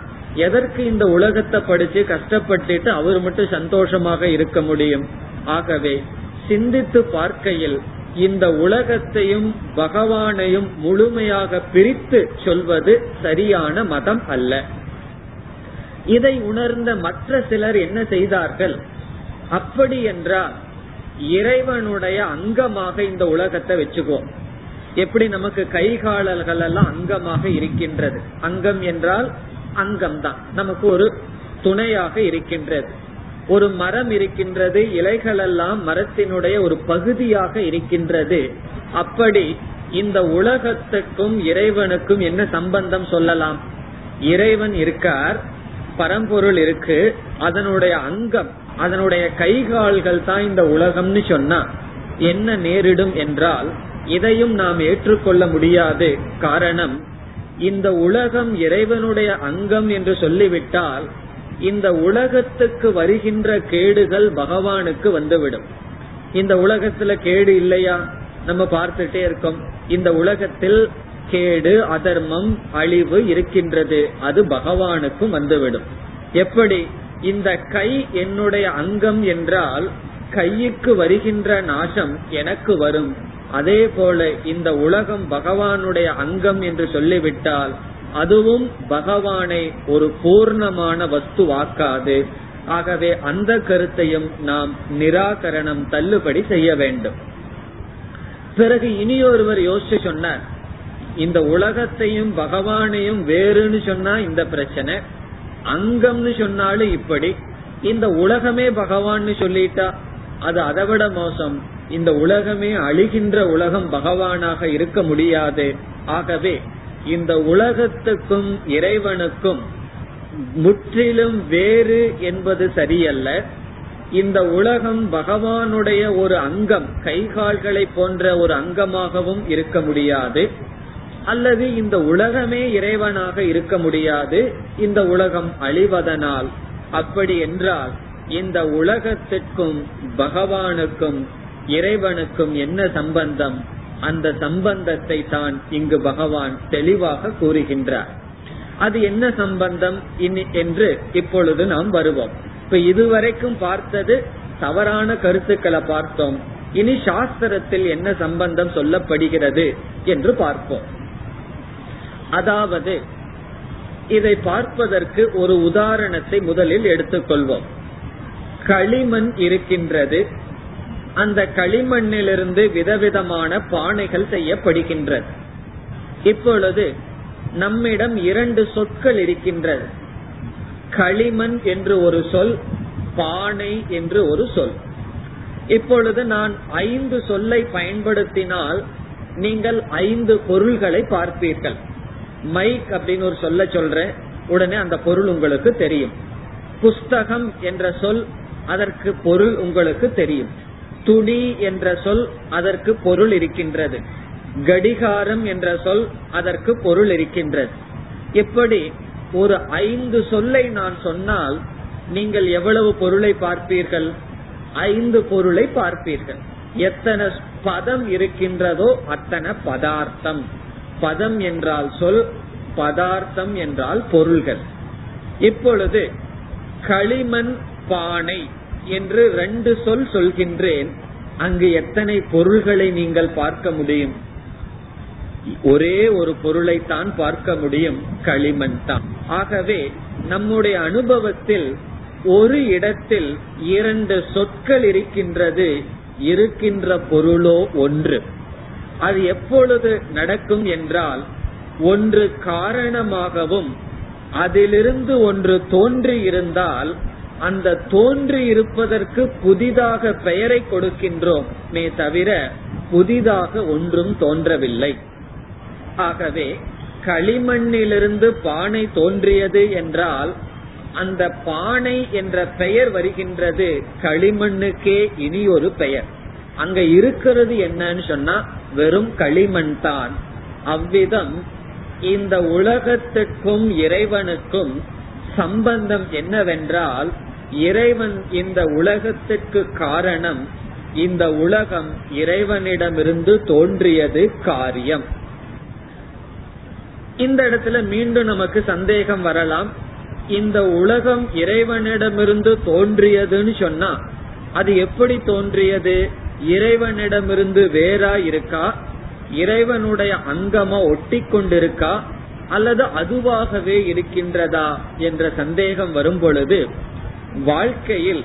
எதற்கு இந்த உலகத்தை படிச்சு கஷ்டப்பட்டுட்டு அவர் மட்டும் சந்தோஷமாக இருக்க முடியும்? ஆகவே சிந்தித்து பார்க்கையில் இந்த உலகத்தையும் பகவானையும் முழுமையாக பிரித்து சொல்வது சரியான மதம் அல்ல. இதை உணர்ந்த மற்ற சிலர் என்ன செய்தார்கள்? அப்படி என்றால் இறைவனுடைய அங்கமாக இந்த உலகத்தை வச்சுக்குவோம். எப்படி நமக்கு கை காலல்கள் எல்லாம் அங்கமாக இருக்கின்றது? அங்கம் என்றால் அங்கம் தான் நமக்கு ஒரு துணையாக இருக்கின்றது. ஒரு மரம் இருக்கின்றது இலைகள் எல்லாம் மரத்தினுடைய ஒரு பகுதியாக இருக்கின்றது. அப்படி இந்த உலகத்துக்கும் இறைவனுக்கும் என்ன சம்பந்தம் சொல்லலாம்? இறைவன் இருக்கார் பரம்பொருள் இருக்கு அதனுடைய அங்கம் அதனுடைய கைகால்கள் தான் இந்த உலகம்னு சொன்னா என்ன நேரிடும் என்றால் இதையும் நாம் ஏற்றுக்கொள்ள முடியாது. காரணம் இந்த உலகம் இறைவனுடைய அங்கம் என்று சொல்லிவிட்டால் இந்த உலகத்துக்கு வருகின்ற கேடுகள் பகவானுக்கு வந்துவிடும். இந்த உலகத்துல கேடு இல்லையா? நம்ம பார்த்துட்டே இருக்கோம். இந்த உலகத்தில் கேடு அதர்மம் அழிவு இருக்கின்றது. அது பகவானுக்கும் வந்துவிடும். எப்படி? இந்த கை என்னுடைய அங்கம் என்றால் கையுக்கு வருகின்ற நாசம் எனக்கு வரும். அதே போல இந்த உலகம் பகவானுடைய அங்கம் என்று சொல்லிவிட்டால் அதுவும் பகவானை ஒரு பூர்ணமான வஸ்துவாக்காது. ஆகவே அந்த கருத்தையும் நாம் நிராகரணம் தள்ளுபடி செய்ய வேண்டும். பிறகு இனியொருவர் யோசிச்சு சொன்னார் இந்த உலகத்தையும் பகவானையும் வேறுன்னு சொன்னா இந்த பிரச்சனை அங்கம்னு சொன்னாலும் இப்படி இந்த உலகமே பகவான்னு சொல்லிட்டா அது அதை விட மோசம். இந்த உலகமே அழிகின்ற உலகம் பகவானாக இருக்க முடியாது. ஆகவே இந்த உலகத்துக்கும் இறைவனுக்கும் முற்றிலும் வேறு என்பது சரியல்ல. இந்த உலகம் பகவானுடைய ஒரு அங்கம் கைகால்களை போன்ற ஒரு அங்கமாகவும் இருக்க முடியாது. அல்லது இந்த உலகமே இறைவனாக இருக்க முடியாது. இந்த உலகம் அழிவதனால். அப்படி என்றால் இந்த உலகத்திற்கும் பகவானுக்கும் இறைவனுக்கும் என்ன சம்பந்தம்? அந்த சம்பந்தத்தை தான் இங்கு பகவான் தெளிவாக கூறுகின்றார். அது என்ன சம்பந்தம் என்று இப்பொழுது நாம் வருவோம். இப்ப இதுவரைக்கும் பார்த்தது தவறான கருத்துக்களை பார்த்தோம். இனி சாஸ்திரத்தில் என்ன சம்பந்தம் சொல்லப்படுகிறது என்று பார்ப்போம். அதாவது இதை பார்ப்பதற்கு ஒரு உதாரணத்தை முதலில் எடுத்துக்கொள்வோம். களிமண் இருக்கின்றது. அந்த களிமண்ணிலிருந்து விதவிதமான பானைகள் செய்யப்படுகின்றது. இப்பொழுது நம்மிடம் இரண்டு சொற்கள் இருக்கின்றது. களிமண் என்று ஒரு சொல் பானை என்று ஒரு சொல். இப்பொழுது நான் ஐந்து சொல்லை பயன்படுத்தினால் நீங்கள் ஐந்து பொருள்களை பார்ப்பீர்கள். மைக் அப்படின்னு ஒரு சொல்ல சொல்றேன். உடனே அந்த பொருள் உங்களுக்கு தெரியும். புஸ்தகம் என்ற சொல் அதற்கு பொருள் உங்களுக்கு தெரியும். துணி என்ற சொல் அதற்கு பொருள் இருக்கின்றது. கடிகாரம் என்ற சொல் அதற்கு பொருள் இருக்கின்றது. எப்படி? ஒரு ஐந்து சொல்லை நான் சொன்னால் நீங்கள் எவ்வளவு பொருளை பார்ப்பீர்கள்? ஐந்து பொருளை பார்ப்பீர்கள். எத்தனை பதம் இருக்கின்றதோ அத்தனை பதார்த்தம். பதம் என்றால் சொல் பதார்த்தம் என்றால் பொருள்கள். இப்பொழுது களிமண் பானை. என்று ரெண்டு சொல் சொல்கின்றேன். அங்கு எத்தனை பொருள்களை நீங்கள் பார்க்க முடியும்? ஒரே ஒரு பொருளை தான் பார்க்க முடியும் களிமண் தான். ஆகவே நம்முடைய அனுபவத்தில் ஒரு இடத்தில் இரண்டு சொற்கள் இருக்கின்றது இருக்கின்ற பொருளோ ஒன்று. அது எப்பொழுது நடக்கும் என்றால் ஒன்று காரணமாகவும் அதிலிருந்து ஒன்று தோன்றி இருந்தால் அந்த தோன்றி இருப்பதற்கு புதிதாக பெயரை கொடுக்கின்றோம். மே தவிர புதிதாக ஒன்றும் தோன்றவில்லை. ஆகவே களிமண்ணிலிருந்து பானை தோன்றியது என்றால் அந்த பானை என்ற பெயர் வருகின்றது களிமண்ணுக்கே இனி ஒரு பெயர். அங்க இருக்கிறது என்னன்னு சொன்னா வெறும் களிமண் தான். அவ்விதம் இந்த உலகத்துக்கும் இறைவனுக்கும் சம்பந்தம் என்னவென்றால் இறைவன் இந்த உலகத்துக்கு காரணம் இந்த உலகம் இறைவனிடமிருந்து தோன்றியது காரியம். இந்த இடத்துல மீண்டும் நமக்கு சந்தேகம் வரலாம். இந்த உலகம் இறைவனிடமிருந்து தோன்றியதுன்னு சொன்னா அது எப்படி தோன்றியது? இறைவனிடமிருந்து வேறா இருக்கா? இறைவனுடைய அங்கமா ஒட்டி கொண்டிருக்கா அல்லது அதுவாகவே இருக்கின்றதா? என்ற சந்தேகம் வரும் பொழுது வாழ்க்கையில்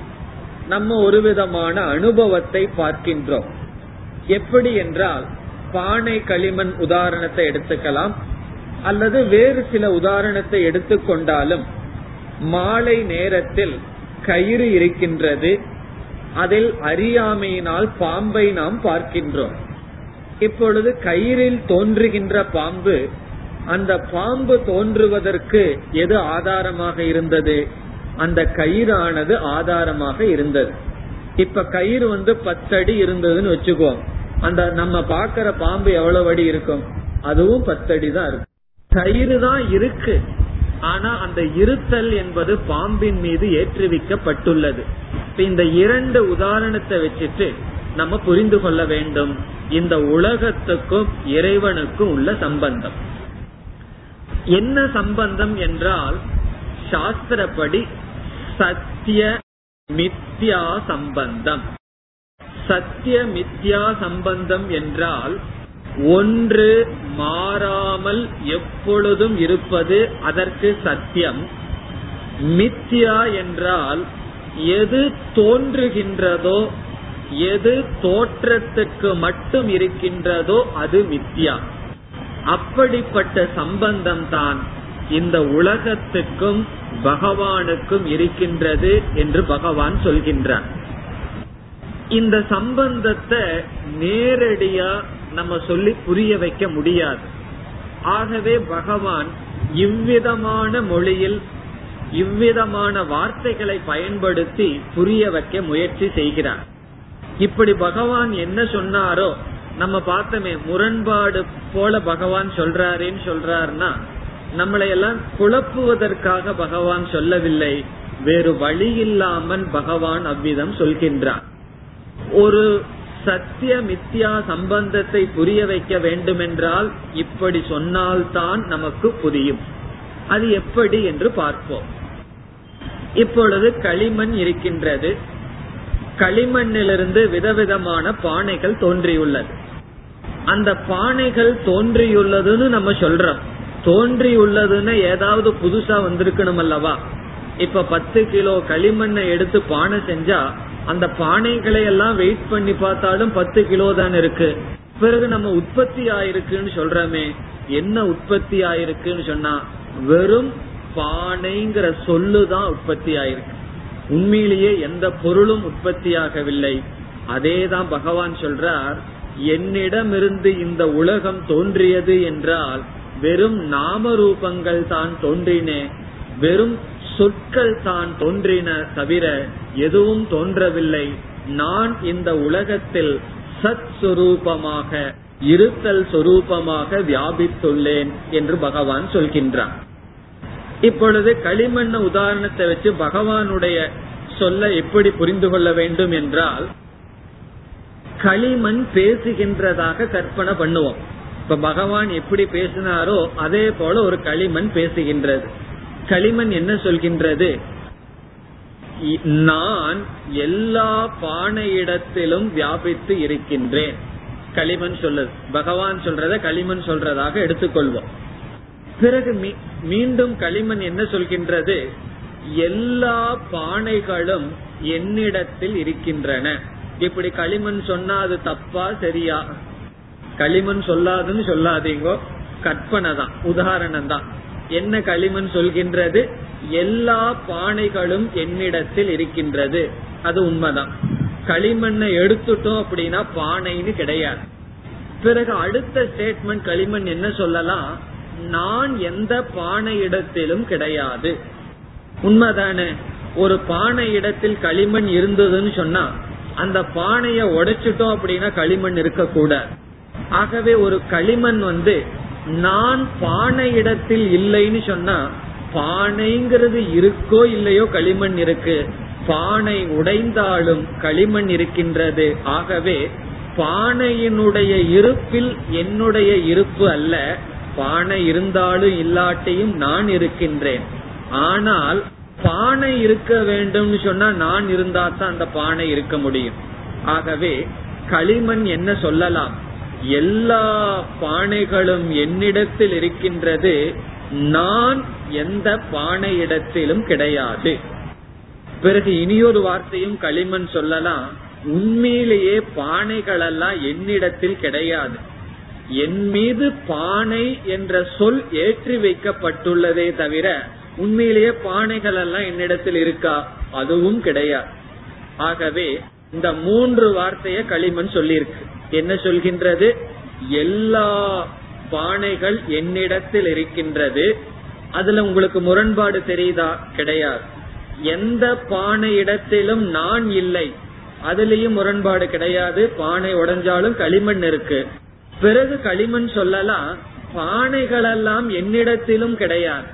நம்ம ஒரு விதமான அனுபவத்தை பார்க்கின்றோம். எப்படி என்றால் பானை களிமண் உதாரணத்தை எடுத்துக்கலாம் அல்லது வேறு சில உதாரணத்தை எடுத்துக்கொண்டாலும் மாலை நேரத்தில் கயிறு இருக்கின்றது அதில் அறியாமையினால் பாம்பை நாம் பார்க்கின்றோம். இப்பொழுது கயிறில் தோன்றுகின்ற பாம்பு அந்த பாம்பு தோன்றுவதற்கு எது ஆதாரமாக இருந்தது? அந்த கயிறானது ஆதாரமாக இருந்தது. இப்ப கயிறு வந்து பத்தடி இருந்ததுன்னு வச்சுக்கோம் அந்த நம்ம பாக்குற பாம்பு எவ்வளவு அடி இருக்கும்? அதுவும் பத்தடி தான் இருக்கும். கயிறு தான் இருக்கு. ஆனா அந்த இருத்தல் என்பது பாம்பின் மீது ஏற்றுவிக்கப்பட்டுள்ளது. இந்த இரண்டு உதாரணத்தை வச்சுட்டு நம்ம புரிந்து கொள்ள வேண்டும். இந்த உலகத்துக்கும் இறைவனுக்கும் உள்ள சம்பந்தம். என்ன சம்பந்தம் என்றால் சாஸ்திரப்படி சத்திய மித்யா சம்பந்தம். சத்திய மித்யா சம்பந்தம் என்றால் ஒன்று மாறாமல் எப்பொழுதும் இருப்பது அதற்கு சத்தியம். மித்யா என்றால் எது தோன்றுகின்றதோ எது தோற்றத்துக்கு மட்டும் இருக்கின்றதோ அது மித்யா. அப்படிப்பட்ட சம்பந்தம் தான் இந்த உலகத்துக்கும் பகவானுக்கும் இருக்கின்றது என்று பகவான் சொல்கின்றார் இந்த சம்பந்தத்தை நேரடியா நம்ம சொல்லி புரிய வைக்க முடியாது. ஆகவே பகவான் இவ்விதமான மொழியில் இவ்விதமான வார்த்தைகளை பயன்படுத்தி புரிய வைக்க முயற்சி செய்கிறார். இப்படி பகவான் என்ன சொன்னாரோ நம்ம பார்த்தோமே முரண்பாடு போல பகவான் சொல்றாருன்னு சொல்றாருன்னா நம்மளை எல்லாம் குழப்புவதற்காக பகவான் சொல்லவில்லை. வேறு வழி இல்லாமல் பகவான் அவ்விதம் சொல்கின்றார் ஒரு சத்திய மித்யா சம்பந்தத்தை புரிய வைக்க வேண்டுமென்றால் இப்படி சொன்னால்தான் நமக்கு புரியும். அது எப்படி என்று பார்ப்போம். இப்பொழுது களிமண் இருக்கின்றது. களிமண்ணிலிருந்து விதவிதமான பானைகள் தோன்றியுள்ளது. அந்த பானைகள் தோன்றியுள்ளதுன்னு நம்ம சொல்றோம். தோன்றியுள்ளதுன்னு ஏதாவது புதுசா வந்திருக்கணும் அல்லவா இப்ப பத்து கிலோ களிமண்ணை எடுத்து பானை செஞ்சா அந்த பானைகளை எல்லாம் வெயிட் பண்ணி பார்த்தாலும் பத்து கிலோ தான் இருக்கு. பிறகு நம்ம உற்பத்தி ஆயிருக்குன்னு சொல்றோமே என்ன உற்பத்தி ஆயிருக்குன்னு சொன்னா வெறும் பானைங்கிற சொல்லுதான் உற்பத்தி ஆயிருக்கு. உண்மையிலேயே எந்த பொருளும் உற்பத்தியாகவில்லை அதேதான் பகவான் சொல்றார் என்னிடமிருந்து இந்த உலகம் தோன்றியது என்றால் வெறும் நாம ரூபங்கள் தான் தோன்றின வெறும் சொற்கள் தான் தோன்றின தவிர எதுவும் தோன்றவில்லை. நான் இந்த உலகத்தில் சத் சுரூபமாக இருத்தல் சொரூபமாக வியாபித்துள்ளேன் என்று பகவான் சொல்கின்றான். இப்பொழுது களிமண்ண உதாரணத்தை வச்சு பகவானுடைய சொல்ல எப்படி புரிந்து கொள்ள வேண்டும் என்றால் களிமண் பேசுகின்றதாக கற்பனை பண்ணுவோம். இப்ப பகவான் எப்படி பேசினாரோ அதே போல ஒரு களிமண் பேசுகின்றது. களிமண் என்ன சொல்கின்றது? நான் எல்லா பானையிடத்திலும் வியாபித்து இருக்கின்றேன். களிமண் சொல்லுது பகவான் சொல்றத களிமண் சொல்றதாக எடுத்துக்கொள்வோம். பிறகு மீண்டும் களிமண் என்ன சொல்கின்றது? எல்லா பானைகளும் என்னிடத்தில் இருக்கின்றன. இப்படி களிமண் சொன்னா அது தப்பா சரியா? களிமண் சொல்லாதுன்னு சொல்லாதீங்கோ. கற்பனை தான் உதாரணம் தான் என்ன களிமண் சொல்கின்றது? எல்லா பானைகளும் என்னிடத்தில் இருக்கின்றது. அது உண்மைதான். களிமண்ணை எடுத்துட்டோம் அப்படின்னா பானைன்னு கிடையாது. பிறகு அடுத்த ஸ்டேட்மெண்ட் களிமண் என்ன சொல்லலாம்? நான் எந்த பானை இடத்திலும் கிடையாது. உண்மைதானே? ஒரு பானை இடத்தில் களிமண் இருந்ததுன்னு சொன்னா அந்த பானைய உடைச்சிட்டோம் அப்படின்னா களிமண் இருக்கக்கூடாது. ஆகவே ஒரு களிமண் வந்து நான் பானை இடத்தில் இல்லைன்னு சொன்னா பானைங்கிறது இருக்கோ இல்லையோ களிமண் இருக்கு. பானை உடைந்தாலும் களிமண் இருக்கின்றது. ஆகவே பானையினுடைய இருப்பில் என்னுடைய இருப்பு அல்ல. பானை இருந்தாலும் இல்லாட்டியும் நான் இருக்கின்றேன். ஆனால் பானை இருக்க வேண்டும்னு சொன்னா நான் இருந்தா தான் அந்த பானை இருக்க முடியும். ஆகவே களிமண் என்ன சொல்லலாம்? எல்லா பானைகளும் என்னிடத்தில் இருக்கின்றது. நான் எந்த பானை இடத்திலும் கிடையாது. பிறகு இனியொரு வார்த்தையும் களிமண் சொல்லலாம். உண்மையிலேயே பானைகள் எல்லாம் என்னிடத்தில் கிடையாது. என் மீது பானை என்ற சொல் ஏற்றி வைக்கப்பட்டுள்ளதே தவிர உண்மையிலேயே பானைகள் எல்லாம் என்னிடத்தில் இருக்கா? அதுவும் கிடையாது. ஆகவே இந்த மூன்று வார்த்தைய களிமண் சொல்லியிருக்கு. என்ன சொல்கின்றது? எல்லா பானைகள் என்னிடத்தில் இருக்கின்றது. அதுல உங்களுக்கு முரண்பாடு தெரியுதா? கிடையாது. எந்த பானை இடத்திலும் நான் இல்லை. அதுலயும் முரண்பாடு கிடையாது. பானை உடைஞ்சாலும் களிமண் இருக்கு. பிறகு களிமண் சொல்லலாம் பானைகள் எல்லாம் என்னிடத்திலும் கிடையாது.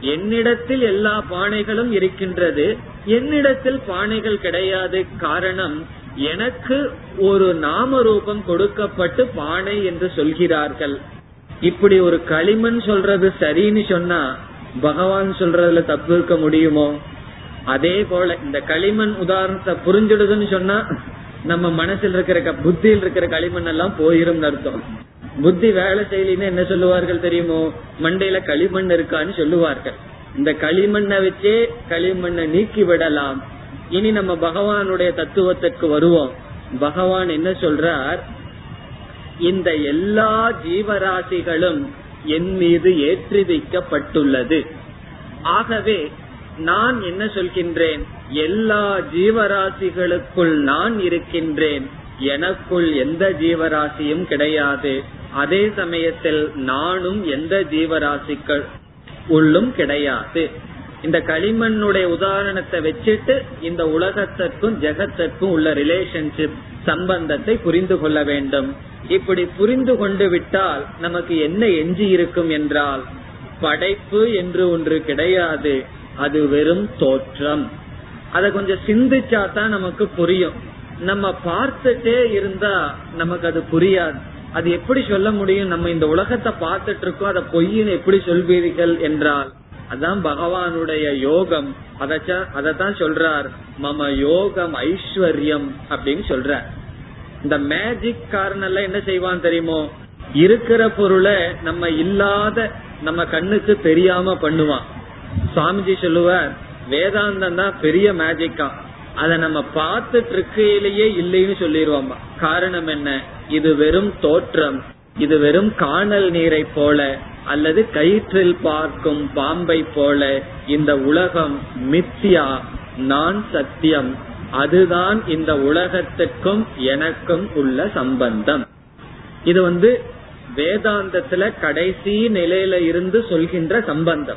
என்னிடத்தில் எல்லா பானைகளும் இருக்கின்றது. என்னிடத்தில் பானைகள் கிடையாது. காரணம் எனக்கு ஒரு நாம ரூபம் கொடுக்கப்பட்டு பானை என்று சொல்கிறார்கள். இப்படி ஒரு களிமண் சொல்றது சரின்னு சொன்னா பகவான் சொல்றதுல தப்பு இருக்க முடியுமோ? அதே போல இந்த களிமண் உதாரணத்தை புரிஞ்சிடுதுன்னு சொன்னா நம்ம மனசில் இருக்கிற புத்தியில் இருக்கிற களிமண் எல்லாம் போயிரும் அர்த்தம். புத்தி வேலை செய்யலின்னு என்ன சொல்லுவார்கள் தெரியுமோ? மண்டையில களிமண் இருக்கான்னு சொல்லுவார்கள். இந்த களிமண்ணை வச்சே களிமண்ணை நீக்கி விடலாம். இனி நம்ம பகவானுடைய தத்துவத்திற்கு வருவோம். பகவான் என்ன சொல்றார்? இந்த எல்லா ஜீவராசிகளும் என் மீது ஏற்றி வைக்கப்பட்டுள்ளது ஆகவே நான் என்ன சொல்கின்றேன்? எல்லா ஜீவராசிகளுக்குள் நான் இருக்கின்றேன். எனக்குள் எந்த ஜீவராசியும் கிடையாது. அதே சமயத்தில் நானும் எந்த ஜீவராசிகள் உள்ளும் கிடையாது. இந்த களிமண்ணுடைய உதாரணத்தை வச்சுட்டு இந்த உலகத்திற்கும் ஜெகத்திற்கும் உள்ள ரிலேஷன்ஷிப் சம்பந்தத்தை புரிந்து கொள்ள வேண்டும். இப்படி புரிந்து கொண்டு விட்டால் நமக்கு என்ன எஞ்சி இருக்கும் என்றால் படைப்பு என்று ஒன்று கிடையாது. அது வெறும் தோற்றம். அதை கொஞ்சம் சிந்திச்சா தான் நமக்கு புரியும். நம்ம பார்த்துட்டே இருந்தா நமக்கு அது புரியாது. அது எப்படி சொல்ல முடியும்? நம்ம இந்த உலகத்தை பார்த்துட்டு இருக்கோம் அதை பொய்ன்னு எப்படி சொல்வீர்கள் என்றால் அதான் பகவானுடைய யோகம். அதத்தான் சொல்றார். மம யோகம் ஐஸ்வர்யம் அப்படின்னு சொல்ற இந்த மேஜிக் காரணம் என்ன செய்வான் தெரியுமோ? இருக்கிற பொருளை நம்ம இல்லாத நம்ம கண்ணுக்கு தெரியாம பண்ணுவான். சுவாமிஜி சொல்லுவார் வேதாந்தம் தான் பெரிய மேஜிக்கா அத நம்ம பார்த்துட்டு இருக்கையிலேயே இல்லைன்னு சொல்லிடுவோம் காரணம் என்ன? இது வெறும் தோற்றம். இது வெறும் காணல் நீரை போல. அல்லது கயிற்றில் பார்க்கும் பாம்பை போல இந்த உலகம் மித்தியா நான் சத்தியம். அதுதான் இந்த உலகத்துக்கும் எனக்கும் உள்ள சம்பந்தம். இது வந்து வேதாந்தத்துல கடைசி நிலையில இருந்து சொல்கின்ற சம்பந்தம்.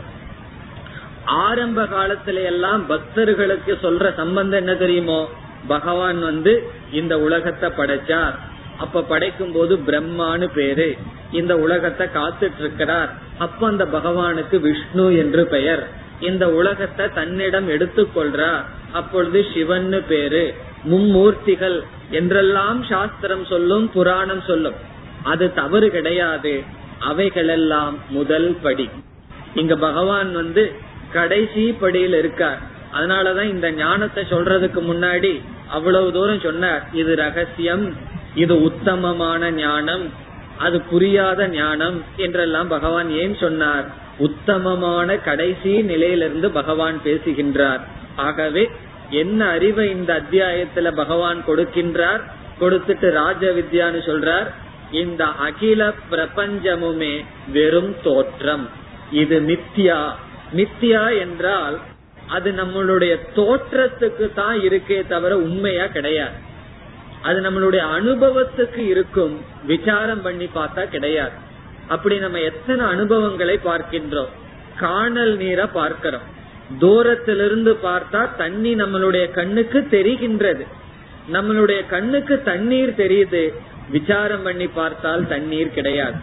ஆரம்ப காலத்துல எல்லாம் பக்தர்களுக்கு சொல்ற சம்பந்தம் என்ன தெரியுமோ? பகவான் வந்து இந்த உலகத்தை படைச்சார். அப்ப படைக்கும் போது பிரம்மான்னு பேரு. இந்த உலகத்தை காத்துட்டு இருக்கிறார் அப்ப அந்த பகவானுக்கு விஷ்ணு என்று பெயர். இந்த உலகத்தை தன்னிடம் எடுத்துக்கொள்றார் அப்பொழுது சிவன்னு பேரு. மும்மூர்த்திகள் என்றெல்லாம் சாஸ்திரம் சொல்லும் புராணம் சொல்லும். அது தவறு கிடையாது. அவைகளெல்லாம் முதல் படி. இங்க பகவான் வந்து கடைசி படியில் இருக்கார். அதனாலதான் இந்த ஞானத்தை சொல்றதுக்கு முன்னாடி அவ்வளவு தூரம் சொன்னார். இது ரகசியம். இது உத்தமமான ஞானம் அது புரியாத ஞானம் என்றெல்லாம் பகவான் ஏன் சொன்னார்? உத்தமமான கடைசி நிலையிலிருந்து பகவான் பேசுகின்றார். ஆகவே என்ன அறிவை இந்த அத்தியாயத்துல பகவான் கொடுக்கின்றார்? கொடுத்துட்டு ராஜ வித்யான்னு சொல்றார் இந்த அகில பிரபஞ்சமுமே வெறும் தோற்றம். இது மித்தியா மித்தியா என்றால் அது நம்மளுடைய தோற்றத்துக்கு தான் இருக்கே தவிர உண்மையா கிடையாது. அது நம்மளுடைய அனுபவத்துக்கு இருக்கும். விசாரம் பண்ணி பார்த்தா கிடையாது. அப்படி நம்ம எத்தனை அனுபவங்களை பார்க்கின்றோம்? காணல் நீரை பார்க்கிறோம். தூரத்திலிருந்து பார்த்தா தண்ணி நம்மளுடைய கண்ணுக்கு தெரிகின்றது. நம்மளுடைய கண்ணுக்கு தண்ணீர் தெரியுது. விசாரம் பண்ணி பார்த்தால் தண்ணீர் கிடையாது.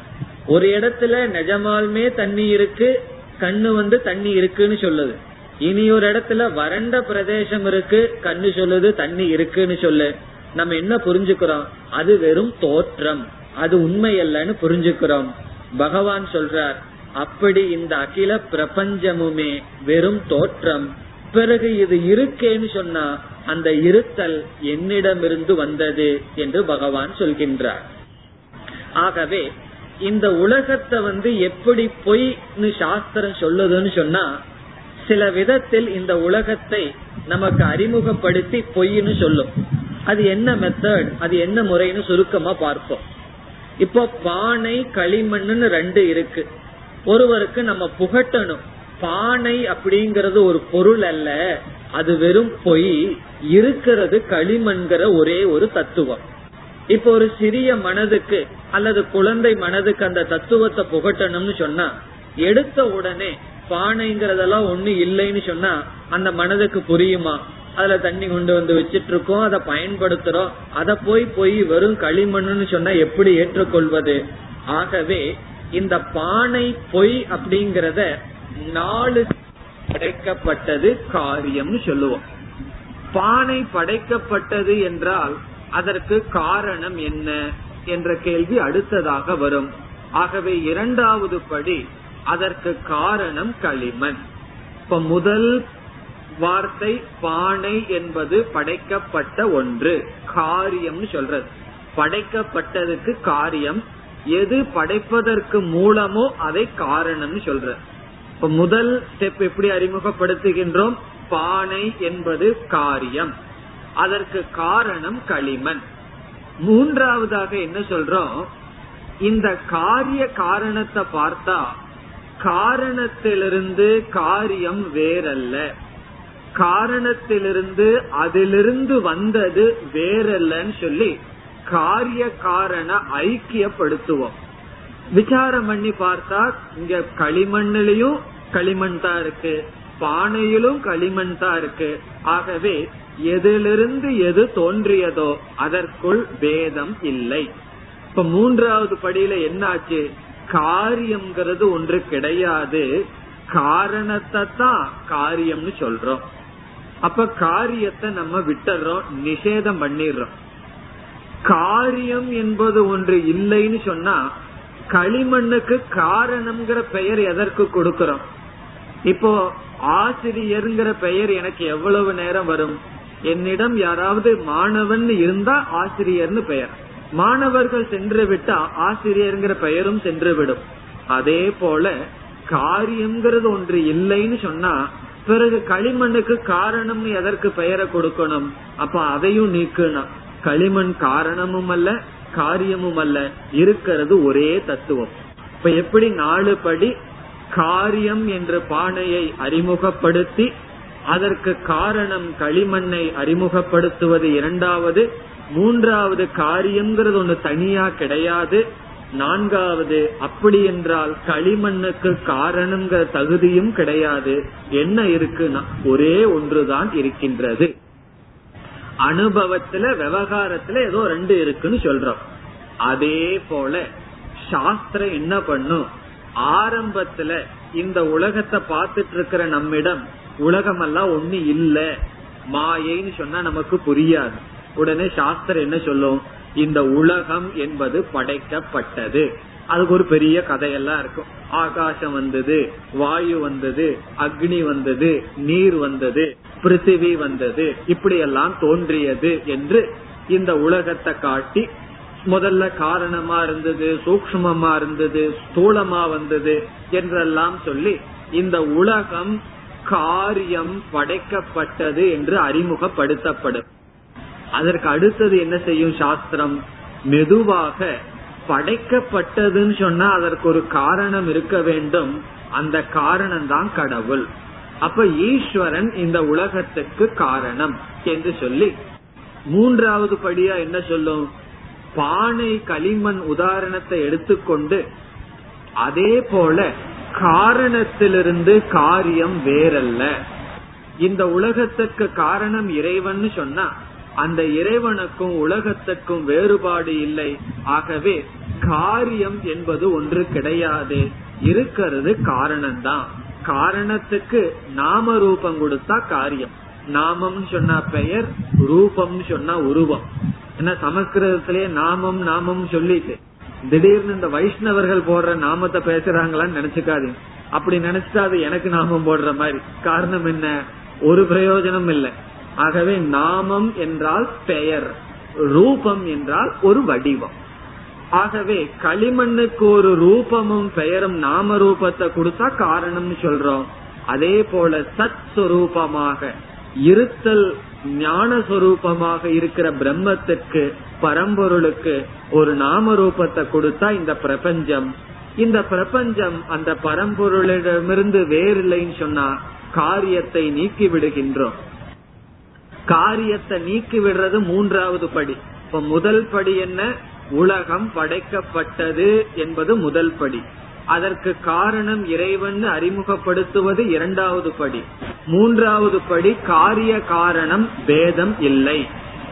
ஒரு இடத்துல நிஜமாலுமே தண்ணி இருக்கு கண்ணு வந்து தண்ணி இருக்குன்னு சொல்லுது. இனி ஒரு இடத்துல வறண்ட பிரதேசம் இருக்கு கண்ணு சொல்லுது தண்ணி இருக்குன்னு சொல்லு. நம்ம என்ன புரிஞ்சுக்கிறோம்? அது வெறும் தோற்றம். அது உண்மை அல்லன்னு புரிஞ்சுக்கிறோம். பகவான் சொல்றார் அப்படி இந்த அகில பிரபஞ்சமுமே வெறும் தோற்றம். பிறகு இது இருக்கேன்னு சொன்னா அந்த இருத்தல் என்னிடமிருந்து வந்தது என்று பகவான் சொல்கின்றார். ஆகவே இந்த உலகத்தை வந்து எப்படி பொய்னு சாஸ்திரம் சொல்லுதுன்னு சொன்னா சில விதத்தில் இந்த உலகத்தை நமக்கு அறிமுகப்படுத்தி பொய்ன்னு சொல்லும். அது என்ன மெத்தட் அது என்ன முறைன்னு சுருக்கமா பார்ப்போம். இப்போ பானை களிமண்ணுன்னு ரெண்டு இருக்கு. ஒருவருக்கு நம்ம புகட்டணும். பானை அப்படிங்கறது ஒரு பொருள் அல்ல அது வெறும் பொய். இருக்கிறது களிமண்கிற ஒரே ஒரு தத்துவம். இப்போ ஒரு சிறிய மனதுக்கு அல்லது குழந்தை மனதுக்கு அந்த தத்துவத்தை புகட்டணும்னு சொன்னா எடுத்த உடனே பானைங்கிறதெல்லாம் ஒண்ணு இல்லைன்னு சொன்னா அந்த மனதுக்கு புரியுமா? அதுல தண்ணி கொண்டு வந்து வச்சிட்டு இருக்கோம் அதை பயன்படுத்துறோம். அதை போய் போய் வெறும் களிமண்ணுன்னு சொன்னா எப்படி ஏற்றுக்கொள்வது? ஆகவே இந்த பானை பொய் அப்படிங்கறத நாலு படைக்கப்பட்டது காரியம்னு சொல்லுவோம். பானை படைக்கப்பட்டது என்றால் அதற்கு காரணம் என்ன என்ற கேள்வி அடுத்ததாக வரும். ஆகவே இரண்டாவது படி அதற்கு காரணம் களிமண். இப்ப முதல் வார்த்தை பானை என்பது படைக்கப்பட்ட ஒன்று. காரியம்னு சொல்றது. படைக்கப்பட்டதுக்கு காரியம். எது படைப்பதற்கு மூலமோ அதை காரணம்னு சொல்ற இப்ப முதல் ஸ்டெப் எப்படி அறிமுகப்படுத்துகின்றோம்? பானை என்பது காரியம். அதற்கு காரணம் களிமண். மூன்றாவதாக என்ன சொல்றோம்? இந்த காரிய காரணத்தை பார்த்தா காரணத்திலிருந்து காரியம் வேறல்ல. காரணத்திலிருந்து அதிலிருந்து வந்தது வேறல்லன்னு சொல்லி காரிய காரண ஐக்கியப்படுத்துவோம். விசாரம் பண்ணி பார்த்தா இங்க களிமண்ணிலையும் களிமண் தான் இருக்கு. பானையிலும் களிமண் தான் இருக்கு. ஆகவே எதிலிருந்து எது தோன்றியதோ அதற்குள் வேதம் இல்லை. இப்ப மூன்றாவது படியில என்னாச்சு? காரியம்ங்கிறது ஒன்று கிடையாது. காரணத்தை தான் காரியம்னு சொல்றோம். அப்ப காரியத்தை நம்ம விட்டுறோம் நிஷேதம் பண்ணிடுறோம். காரியம் என்பது ஒன்று இல்லைன்னு சொன்னா களிமண்ணுக்கு காரணம்ங்கிற பெயர் எதற்கு கொடுக்கிறோம்? இப்போ ஆசிரியர்ங்கிற பெயர் எனக்கு எவ்வளவு நேரம் வரும்? என்னிடம் யாராவது மாணவன் இருந்தா ஆசிரியர்னு பெயர். மாணவர்கள் சென்று விட்டா ஆசிரியர்ங்கிற பெயரும் சென்று விடும். அதே போல காரியம்ங்கிறது ஒன்று இல்லைன்னு சொன்னா பிறகு களிமண்ணுக்கு காரணம் எதற்கு பெயரை கொடுக்கணும்? அப்ப அதையும் நீக்கணும். களிமண் காரணமும் அல்ல காரியமும் அல்ல. இருக்கிறது ஒரே தத்துவம். இப்ப எப்படி நாலு படி காரியம் என்ற பானையை அறிமுகப்படுத்தி அதற்கு காரணம் களிமண்ணை அறிமுகப்படுத்துவது இரண்டாவது மூன்றாவது காரியம்ங்கிறது ஒண்ணு தனியா கிடையாது. நான்காவது அப்படி என்றால் களிமண்ணுக்கு காரணங்கிற தகுதியும் கிடையாது. என்ன இருக்குன்னா ஒரே ஒன்றுதான் இருக்கின்றது. அனுபவத்துல விவகாரத்துல ஏதோ ரெண்டு இருக்குன்னு சொல்றோம். அதே போல சாஸ்திரம் என்ன பண்ணும்? ஆரம்பத்துல இந்த உலகத்தை பார்த்துட்டு இருக்கிற நம்மிடம் உலகம் எல்லாம் ஒண்ணு இல்ல மாயைன்னு சொன்னா நமக்கு புரியாது. உடனே சாஸ்திரம் என்ன சொல்லும்? இந்த உலகம் என்பது படைக்கப்பட்டது. அதுக்கு ஒரு பெரிய கதையெல்லாம் இருக்கும். ஆகாசம் வந்தது வாயு வந்தது அக்னி வந்தது நீர் வந்தது பிருத்திவி வந்தது. இப்படியெல்லாம் தோன்றியது என்று இந்த உலகத்தை காட்டி முதல்ல காரணமா இருந்தது சூக்மமா இருந்தது ஸ்தூலமா வந்தது என்றெல்லாம் சொல்லி இந்த உலகம் காரியம் படைக்கப்பட்டது என்று அறிமுகப்படுத்தப்படும். அதற்கு அடுத்தது என்ன செய்யும் சாஸ்திரம்? மெதுவாக படைக்கப்பட்டதுன்னு சொன்னா அதற்கு ஒரு காரணம் இருக்க வேண்டும். அந்த காரணம் தான் கடவுள். அப்ப ஈஸ்வரன் இந்த உலகத்துக்கு காரணம் என்று சொல்லி மூன்றாவது படியா என்ன சொல்லும்? பானை களிமண் உதாரணத்தை எடுத்துக்கொண்டு அதே போல காரணத்திலிருந்து காரியம் வேறல்ல. இந்த உலகத்துக்கு காரணம் இறைவன் சொன்னா அந்த இறைவனுக்கும் உலகத்துக்கும் வேறுபாடு இல்லை. ஆகவே காரியம் என்பது ஒன்று கிடையாது. இருக்கிறது காரணம்தான். காரணத்துக்கு நாம ரூபம் கொடுத்தா காரியம். நாமம் சொன்னா பெயர் ரூபம்னு சொன்னா உருவம். ஏன்னா சமஸ்கிருதத்திலேயே நாமம் நாமம் சொல்லிட்டு திடீர்னு இந்த வைஷ்ணவர்கள் போடுற நாமத்தை பேசுறாங்களான்னு நினைச்சுக்காதீங்க. அப்படி நினைச்சா அது எனக்கு நாமம் போடுற மாதிரி. காரணம் என்ன? ஒரு பிரயோஜனம் இல்லை. ஆகவே நாமம் என்றால் பெயர் ரூபம் என்றால் ஒரு வடிவம். ஆகவே களிமண்ணுக்கு ஒரு ரூபமும் பெயரும் நாம ரூபத்தை கொடுத்தா காரணம்னு சொல்றோம். அதே போல சத் சுரூபமாக இருத்தல் ஞான சுரூபமாக இருக்கிற பிரம்மத்துக்கு பரம்பொருளுக்கு ஒரு நாம ரூபத்தை கொடுத்தா இந்த பிரபஞ்சம். இந்த பிரபஞ்சம் அந்த பரம்பொருளிடமிருந்து வேறில்லைன்னு சொன்னா காரியத்தை நீக்கி விடுகின்றோம். காரியத்தை நீக்கி விடுறது மூன்றாவது படி. இப்ப முதல் படி என்ன? உலகம் படைக்கப்பட்டது என்பது முதல் படி. அதற்கு காரணம் இறைவன் அறிமுகப்படுத்துவது இரண்டாவது படி. மூன்றாவது படி காரிய காரணம் பேதம் இல்லை.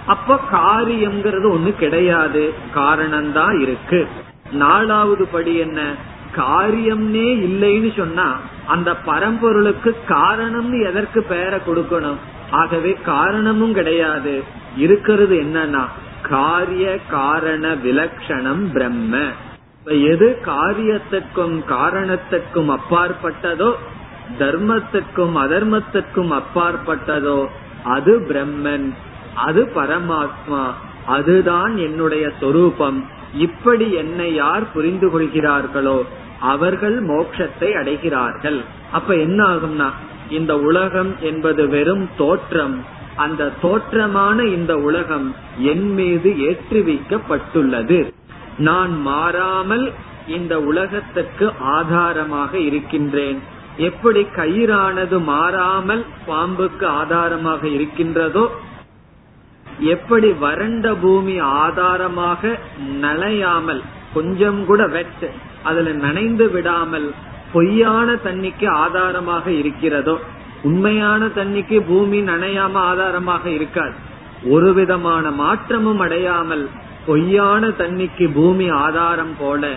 அப்ப காரியம்ங்கிறது ஒண்ணு கிடையாது. காரணம்தான் இருக்கு. நாலாவது படி என்ன? காரியம்னே இல்லைன்னு சொன்னா அந்த பரம்பொருளுக்கு காரணம்னு எதற்கு பெயரை கொடுக்கணும்? ஆகவே காரணமும் கிடையாது. இருக்கிறது என்னன்னா காரிய காரண விலக்ஷணம் பிரம்ம. எது காரியத்துக்கும் காரணத்துக்கும் அப்பாற்பட்டதோ தர்மத்துக்கும் அதர்மத்துக்கும் அப்பாற்பட்டதோ அது பிரம்மன் அது பரமாத்மா அதுதான் என்னுடைய சொரூபம். இப்படி என்னை யார் புரிந்து கொள்கிறார்களோ அவர்கள் மோட்சத்தை அடைகிறார்கள். அப்ப என்ன ஆகும்னா இந்த உலகம் என்பது வெறும் தோற்றம். அந்த தோற்றமான இந்த உலகம் என் மீது ஏற்றுவிக்கப்பட்டுள்ளது. நான் மாறாமல் இந்த உலகத்துக்கு ஆதாரமாக இருக்கின்றேன். எப்படி கயிறானது மாறாமல் பாம்புக்கு ஆதாரமாக இருக்கின்றதோ எப்படி வறண்ட பூமி ஆதாரமாக நனையாமல் கொஞ்சம் கூட வெட் அதுல நனைந்து விடாமல் பொய்யான தண்ணிக்கு ஆதாரமாக இருக்கிறதோ உண்மையான தண்ணிக்கு பூமி நனையாம ஆதாரமாக இருக்காது. ஒரு விதமான மாற்றமும் அடையாமல் பொய்யான தண்ணிக்கு பூமி ஆதாரம் போல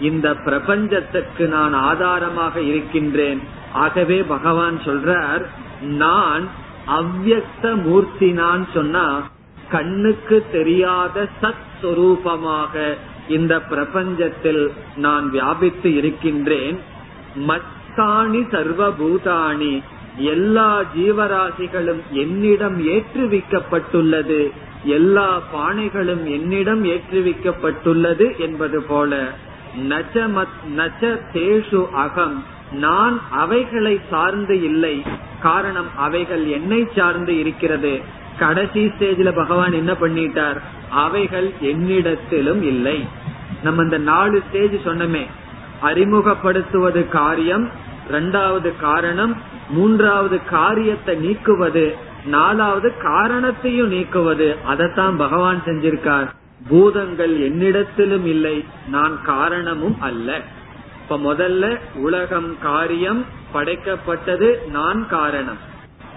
இந்த பிரபஞ்சத்துக்கு நான் ஆதாரமாக இருக்கின்றேன். ஆகவே பகவான் சொல்றார் நான் அவ்வக்த மூர்த்தி நான் சொன்னா கண்ணுக்கு தெரியாத சத் சொரூபமாக இந்த பிரபஞ்சத்தில் நான் வியாபித்து இருக்கின்றேன். மத்தானி சர்வபூதானி எல்லா ஜீவராசிகளும் என்னிடம் ஏற்றுவிக்கப்பட்டுள்ளது. எல்லா பானைகளும் என்னிடம் ஏற்றுவிக்கப்பட்டுள்ளது என்பது போல. நச்ச நச்ச தேஷு அகம். நான் அவைகளை சார்ந்து இல்லை. காரணம் அவைகள் என்னை சார்ந்து இருக்கிறது. கடைசி ஸ்டேஜ்ல பகவான் என்ன பண்ணிட்டார்? அவைகள் என்னிடத்திலும் இல்லை. நம்ம இந்த நாலு ஸ்டேஜ் சொன்னமே. அறிமுகப்படுத்துவது காரியம் இரண்டாவது காரணம் மூன்றாவது காரியத்தை நீக்குவது நாலாவது காரணத்தையும் நீக்குவது. அதைத்தான் பகவான் செஞ்சிருக்கார். பூதங்கள் என்னிடத்திலும் இல்லை நான் காரணமும் அல்ல. இப்ப முதல்ல உலகம் காரியம் படைக்கப்பட்டது நான் காரணம்.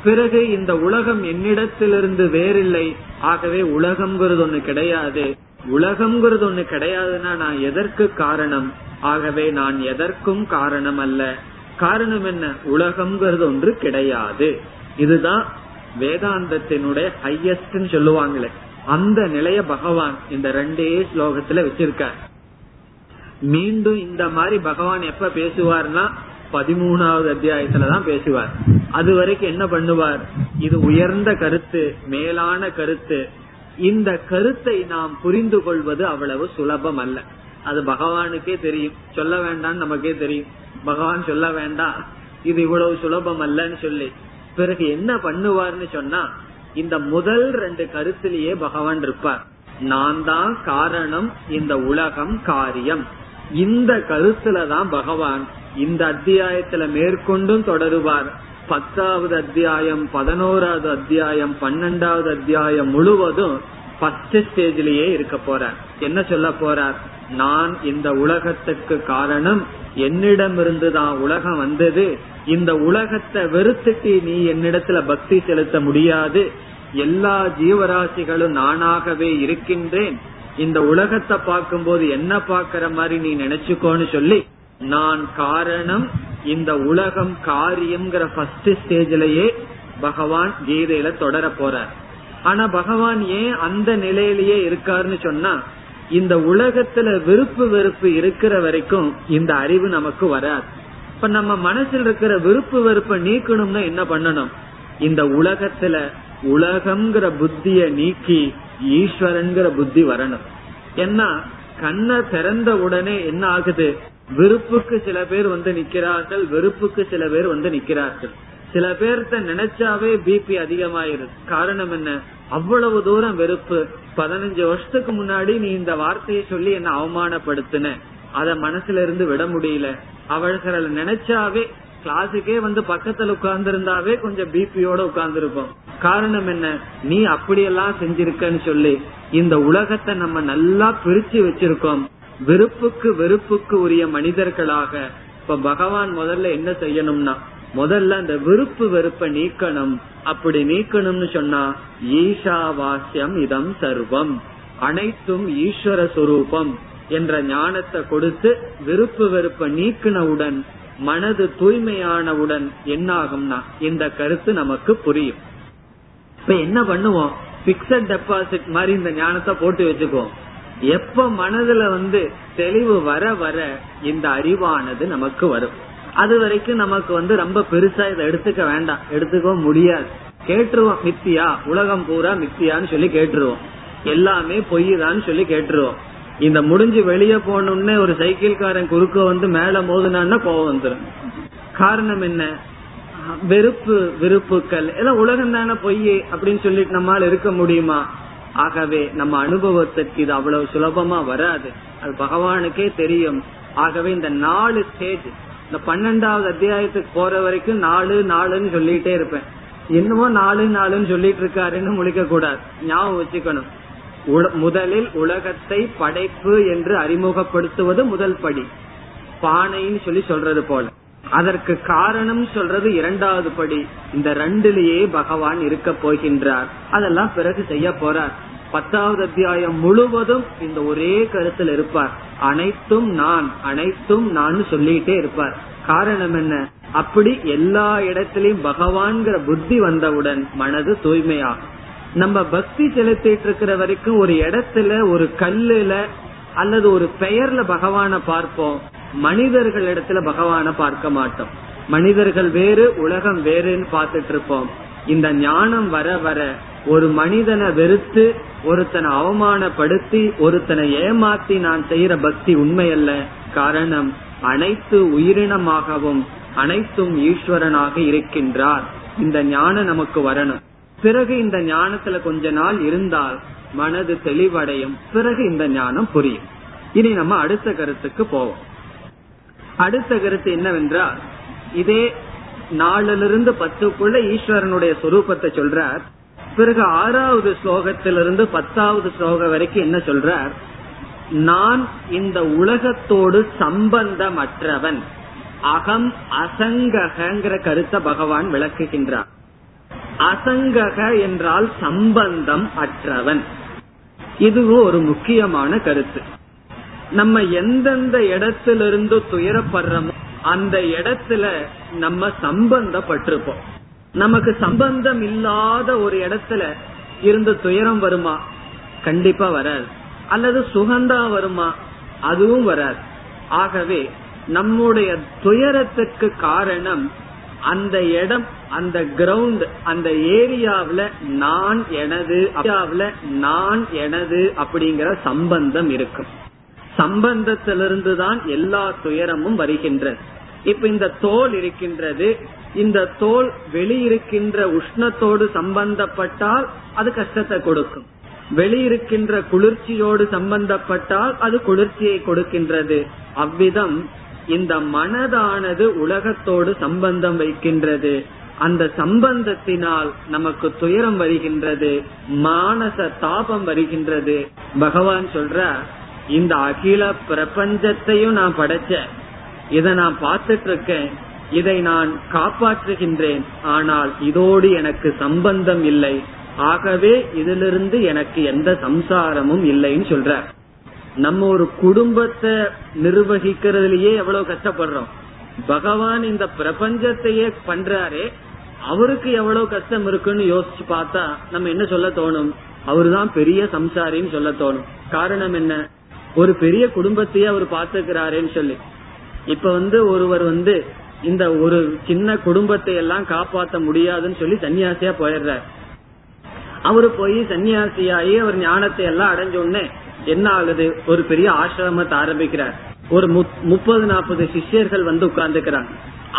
பிறகு இந்த உலகம் என்னிடத்திலிருந்து வேறில்லை. ஆகவே உலகம்ங்கிறது ஒண்ணு கிடையாது. உலகம்ங்கிறது ஒண்ணு கிடையாதுன்னா நான் எதற்கு காரணம்? ஆகவே நான் எதற்கும் காரணம் அல்ல காரணம் என்ன? உலகம்ங்கிறது ஒன்று கிடையாது. இதுதான் வேதாந்தத்தினுடைய ஹையஸ்ட் சொல்லுவாங்களே. அந்த நிலைய பகவான் இந்த ரெண்டே ஸ்லோகத்துல வச்சிருக்கார். மீண்டும் இந்த மாதிரி பகவான் எப்ப பேசுவார்னா பதிமூணாவது அத்தியாயத்துலதான் பேசுவார். அது வரைக்கும் என்ன பண்ணுவார்? இது உயர்ந்த கருத்து மேலான கருத்து இந்த கருத்தை நாம் புரிந்து கொள்வது அவ்வளவு சுலபம் அல்ல. அது பகவானுக்கே தெரியும். சொல்ல வேண்டாம் நமக்கே தெரியும். பகவான் சொல்ல வேண்டாம். இது இவ்வளவு சுலபம் அல்லன்னு சொல்லி. பிறகு என்ன பண்ணுவார்னு சொன்னா இந்த முதல் ரெண்டு கருத்திலேயே பகவான் இருப்பார். நான் தான் காரணம் இந்த உலகம் காரியம். இந்த கருத்துல தான் பகவான் இந்த அத்தியாயத்துல மேற்கொண்டும் தொடருவார். பத்தாவது அத்தியாயம் பதினோராவது அத்தியாயம் பன்னெண்டாவது அத்தியாயம் முழுவதும் பஸ்ட் ஸ்டேஜ்லயே இருக்க போறார். என்ன சொல்ல போறார்? நான் இந்த உலகத்துக்கு காரணம் என்னிடமிருந்து தான் உலகம் வந்தது. இந்த உலகத்தை வெறுத்துட்டு நீ என்னிடத்துல பக்தி செலுத்த முடியாது. எல்லா ஜீவராசிகளும் நானாகவே இருக்கின்றேன். இந்த உலகத்தை பார்க்கும்போது என்ன பாக்குற மாதிரி நீ நினைச்சுக்கோன்னு சொல்லி நான் காரணம் இந்த உலகம் காரியம்ங்கிற ஃபர்ஸ்ட் ஸ்டேஜ்லயே பகவான் கீதையில தொடர போறார். ஆனா பகவான் ஏன் அந்த நிலையிலேயே இருக்காருன்னு சொன்னா இந்த உலகத்துல விருப்பு வெறுப்பு இருக்கிற வரைக்கும் இந்த அறிவு நமக்கு வராது. இப்ப நம்ம மனசில் இருக்கிற விருப்பு வெறுப்பை நீக்கணும்னா என்ன பண்ணணும்? இந்த உலகத்துல உலகம்ங்கிற புத்திய நீக்கி ஈஸ்வரன்கிற புத்தி வரணும். ஏன்னா கண்ணை திறந்த உடனே என்ன ஆகுது? வெறுப்புக்கு சில பேர் வந்து நிக்கிறார்கள் வெறுப்புக்கு சில பேர் வந்து நிக்கிறார்கள். சில பேர்த்த நினைச்சாவே பிபி அதிகமாயிருது காரணம் என்ன? அவ்வளவு தூரம் வெறுப்பு. பதினஞ்சு வருஷத்துக்கு முன்னாடி நீ இந்த வார்த்தையை சொல்லி என்ன அவமானப்படுத்தின. அத மனசுல இருந்து விட முடியல. அவர்களை நினைச்சாவே கிளாஸுக்கே வந்து பக்கத்துல உட்கார்ந்து இருந்தாவே கொஞ்சம் பிபியோட உட்கார்ந்து இருப்போம் காரணம் என்ன? நீ அப்படியெல்லாம் செஞ்சிருக்கன்னு சொல்லி இந்த உலகத்தை நம்ம நல்லா பிரிச்சு வச்சிருக்கோம். வெறுப்புக்கு வெறுப்புக்கு உரிய மனிதர்களாக இப்ப பகவான் முதல்ல என்ன செய்யணும்னா முதல்ல அந்த விருப்பு வெறுப்ப நீக்கணும். அப்படி நீக்கணும்னு சொன்னா ஈஷாவாஸ்யம் இதம் சர்வம். அனைத்தும் ஈஸ்வர சுரூபம் என்ற ஞானத்தை கொடுத்து விருப்பு வெறுப்ப நீக்கினவுடன் மனது தூய்மையானவுடன் என்ன ஆகும்னா இந்த கருத்து நமக்கு புரியும். இப்ப என்ன பண்ணுவோம்? பிக்சட் டெபாசிட் மாதிரி இந்த ஞானத்தை போட்டு வச்சுக்குவோம். எப்ப மனதுல வந்து தெளிவு வர வர இந்த அறிவானது நமக்கு வரும். அது வரைக்கும் நமக்கு வந்து ரொம்ப பெருசா இதை எடுத்துக்க வேண்டாம். எடுத்துக்க முடியாது. கேட்டுருவோம் மித்தியா உலகம் பூரா மித்தியான்னு சொல்லி கேட்டுருவோம். எல்லாமே பொய் தான் சொல்லி கேட்டுருவோம். இந்த முடிஞ்சு வெளியே போனோம்னே ஒரு சைக்கிள்காரன் குறுக்க வந்து மேல மோதுனான்னா கோவம் வந்துடும் காரணம் என்ன? வெறுப்பு விருப்புக்கள் ஏதோ உலகம் தானே பொய் அப்படின்னு சொல்லிட்டு நம்மால் இருக்க முடியுமா? ஆகவே நம்ம அனுபவத்திற்கு இது அவ்வளவு சுலபமா வராது. அது பகவானுக்கே தெரியும். ஆகவே இந்த நாலு ஸ்டேஜ் இந்த பன்னெண்டாவது அத்தியாயத்துக்கு போற வரைக்கும் நாலு நாலுன்னு சொல்லிட்டே இருப்பேன். என்னமோ நாலு நாலுன்னு சொல்லிட்டு இருக்காருன்னு முழிக்க கூடாது ஞாபகம் வச்சுக்கணும். முதலில் உலகத்தை படைப்பு என்று அறிமுகப்படுத்துவது முதல் படி. பானைன்னு சொல்லி சொல்றது போல. அதற்கு காரணம் சொல்றது இரண்டாவது படி. இந்த ரெண்டுலயே பகவான் இருக்க போகின்றார். அதெல்லாம் பிறகு செய்ய போறார். பத்தாவது அத்தியாயம் முழுவதும் இந்த ஒரே கருத்தில் இருப்பார். அனைத்தும் நான் அனைத்தும் நான் சொல்லிட்டே இருப்பார். காரணம் என்ன? அப்படி எல்லா இடத்திலையும் பகவான்கிற புத்தி வந்தவுடன் மனது தூய்மையாகும். நம்ம பக்தி செலுத்திட்டு இருக்கிற வரைக்கும் ஒரு இடத்துல ஒரு கல்லுல அல்லது ஒரு பெயர்ல பகவான பார்ப்போம். மனிதர்கள் இடத்துல பகவான பார்க்க மாட்டோம். மனிதர்கள் வேறு உலகம் வேறுன்னு பார்த்துட்டு இருப்போம் இந்த ஞானம் வர வர ஒரு மனிதனை வெறுத்து ஒருத்தனை அவமானப்படுத்தி ஒருத்தனை ஏமாத்தி நான் செய்யற பக்தி உண்மையல்ல. காரணம் அனைத்து உயிரினமாகவும் அனைத்தும் ஈஸ்வரனாக இருக்கின்றார். இந்த ஞானம் நமக்கு வரணும். பிறகு இந்த ஞானத்துல கொஞ்ச நாள் இருந்தால் மனது தெளிவடையும். பிறகு இந்த ஞானம் புரியும். இனி நம்ம அடுத்த கருத்துக்கு போவோம். அடுத்த கருத்து என்னவென்றால் இதே நாளிலிருந்து பத்துக்குள்ள ஈஸ்வரனுடைய சொரூபத்தை சொல்றார். பிறகு ஆறாவது ஸ்லோகத்திலிருந்து பத்தாவது ஸ்லோகம் வரைக்கும் என்ன சொல்றார்? நான் இந்த உலகத்தோடு சம்பந்தமற்றவன். அகம் அசங்ககிற கருத்தை பகவான் விளக்குகின்றார். அசங்கக என்றால் சம்பந்தம் அற்றவன். இதுவும் ஒரு முக்கியமான கருத்து. நம்ம எந்தெந்த இடத்திலிருந்து துயரப்படுறோமோ அந்த இடத்துல நம்ம சம்பந்தப்பட்டிருப்போம். நமக்கு சம்பந்தம் இல்லாத ஒரு இடத்துல இருந்து துயரம் வருமா? கண்டிப்பா வராது. அல்லது சுகந்தா வருமா? அதுவும் வராது. ஆகவே நம்முடைய துயரத்துக்கு காரணம் அந்த இடம் அந்த கிரவுண்ட் அந்த ஏரியாவில நான் எனது நான் எனது அப்படிங்கிற சம்பந்தம் இருக்கும். சம்பந்தத்திலிருந்து தான் எல்லா துயரமும் வருகின்றது இப்ப இந்த தோல் இருக்கின்றது. இந்த தோல் வெளியிருக்கின்ற உஷ்ணத்தோடு சம்பந்தப்பட்டால் அது கஷ்டத்தை கொடுக்கும். வெளியிருக்கின்ற குளிர்ச்சியோடு சம்பந்தப்பட்டால் அது குளிர்ச்சியை கொடுக்கின்றது. அவ்விதம் இந்த மனதானது உலகத்தோடு சம்பந்தம் வைக்கின்றது. அந்த சம்பந்தத்தினால் நமக்கு துயரம் வருகின்றது. மானச தாபம் வருகின்றது. பகவான் சொல்ற இந்த அகில பிரபஞ்சத்தையும் நான் படைச்சேன் இதை நான் பார்த்துட்டு இருக்கேன் இதை நான் காப்பாற்றுகின்றேன். ஆனால் இதோடு எனக்கு சம்பந்தம் இல்லை. ஆகவே இதிலிருந்து எனக்கு எந்த சம்சாரமும் இல்லைன்னு சொல்ற நம்ம ஒரு குடும்பத்தை நிர்வகிக்கிறதுலயே எவ்வளவு கஷ்டப்படுறோம். பகவான் இந்த பிரபஞ்சத்தையே பண்றாரே. அவருக்கு எவ்வளவு கஷ்டம் இருக்குன்னு யோசிச்சு பார்த்தா நம்ம என்ன சொல்ல தோணும்? அவருதான் பெரிய சம்சாரின்னு சொல்ல தோணும். காரணம் என்ன? ஒரு பெரிய குடும்பத்தையே அவர் பாத்துக்கிறாருன்னு சொல்லி. இப்ப வந்து ஒருவர் வந்து இந்த ஒரு சின்ன குடும்பத்தை எல்லாம் காப்பாற்ற முடியாதுன்னு சொல்லி சன்னியாசியா போயிடுறார். அவரு போய் சன்னியாசியாயி அவர் ஞானத்தை எல்லாம் அடைஞ்ச உடனே என்ன ஆகுது? ஒரு பெரிய ஆசிரமத்தை ஆரம்பிக்கிறார். ஒரு முப்பது நாற்பது சிஷ்யர்கள் வந்து உட்கார்ந்துக்கிறாங்க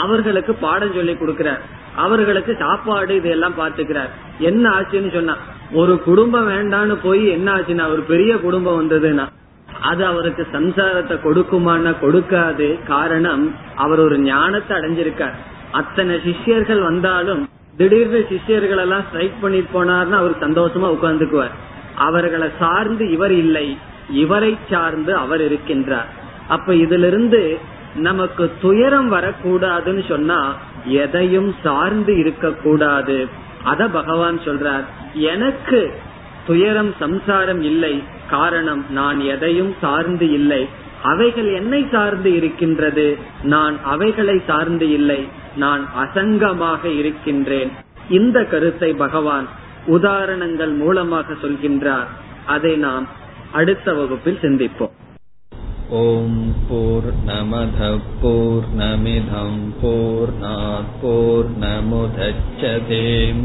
அவர்களுக்கு பாடம் சொல்லி கொடுக்கிறார். அவர்களுக்கு சாப்பாடு இதெல்லாம் பாத்துக்கிறார் என்ன ஆச்சுன்னு சொன்னா ஒரு குடும்பம் வேண்டான்னு போய் என்ன ஆச்சுன்னா ஒரு பெரிய குடும்பம் வந்ததுன்னா அது அவருக்கு சம்சாரத்தை கொடுக்குமான கொடுக்காது. காரணம் அவர் ஒரு ஞானத்தை அடைஞ்சிருக்கார். அத்தனை சிஷ்யர்கள் வந்தாலும் திடீர்னு சிஷ்யர்கள் எல்லாம் ஸ்ட்ரைக் பண்ணிட்டு போனார்னு அவர் சந்தோஷமா உட்கார்ந்துக்குவார். அவர்களை சார்ந்து இவர் இல்லை. இவரை சார்ந்து அவர் இருக்கின்றார். அப்ப இதுல இருந்து நமக்கு துயரம் வரக்கூடாதுன்னு சொன்னா எதையும் சார்ந்து இருக்க கூடாது அத பகவான் சொல்றார். எனக்கு துயரம் சம்சாரம் இல்லை. காரணம் நான் எதையும் சார்ந்து இல்லை. அவைகள் என்னை சார்ந்து இருக்கின்றது? நான் அவைகளை சார்ந்து இல்லை. நான் அசங்கமாக இருக்கின்றேன். இந்த கருத்தை பகவான் உதாரணங்கள் மூலமாக சொல்கின்றார். அதை நாம் அடுத்த வகுப்பில் சிந்திப்போம். ஓம் போர் நமத போர் நமிதம் போர் நமுதச்சதேம்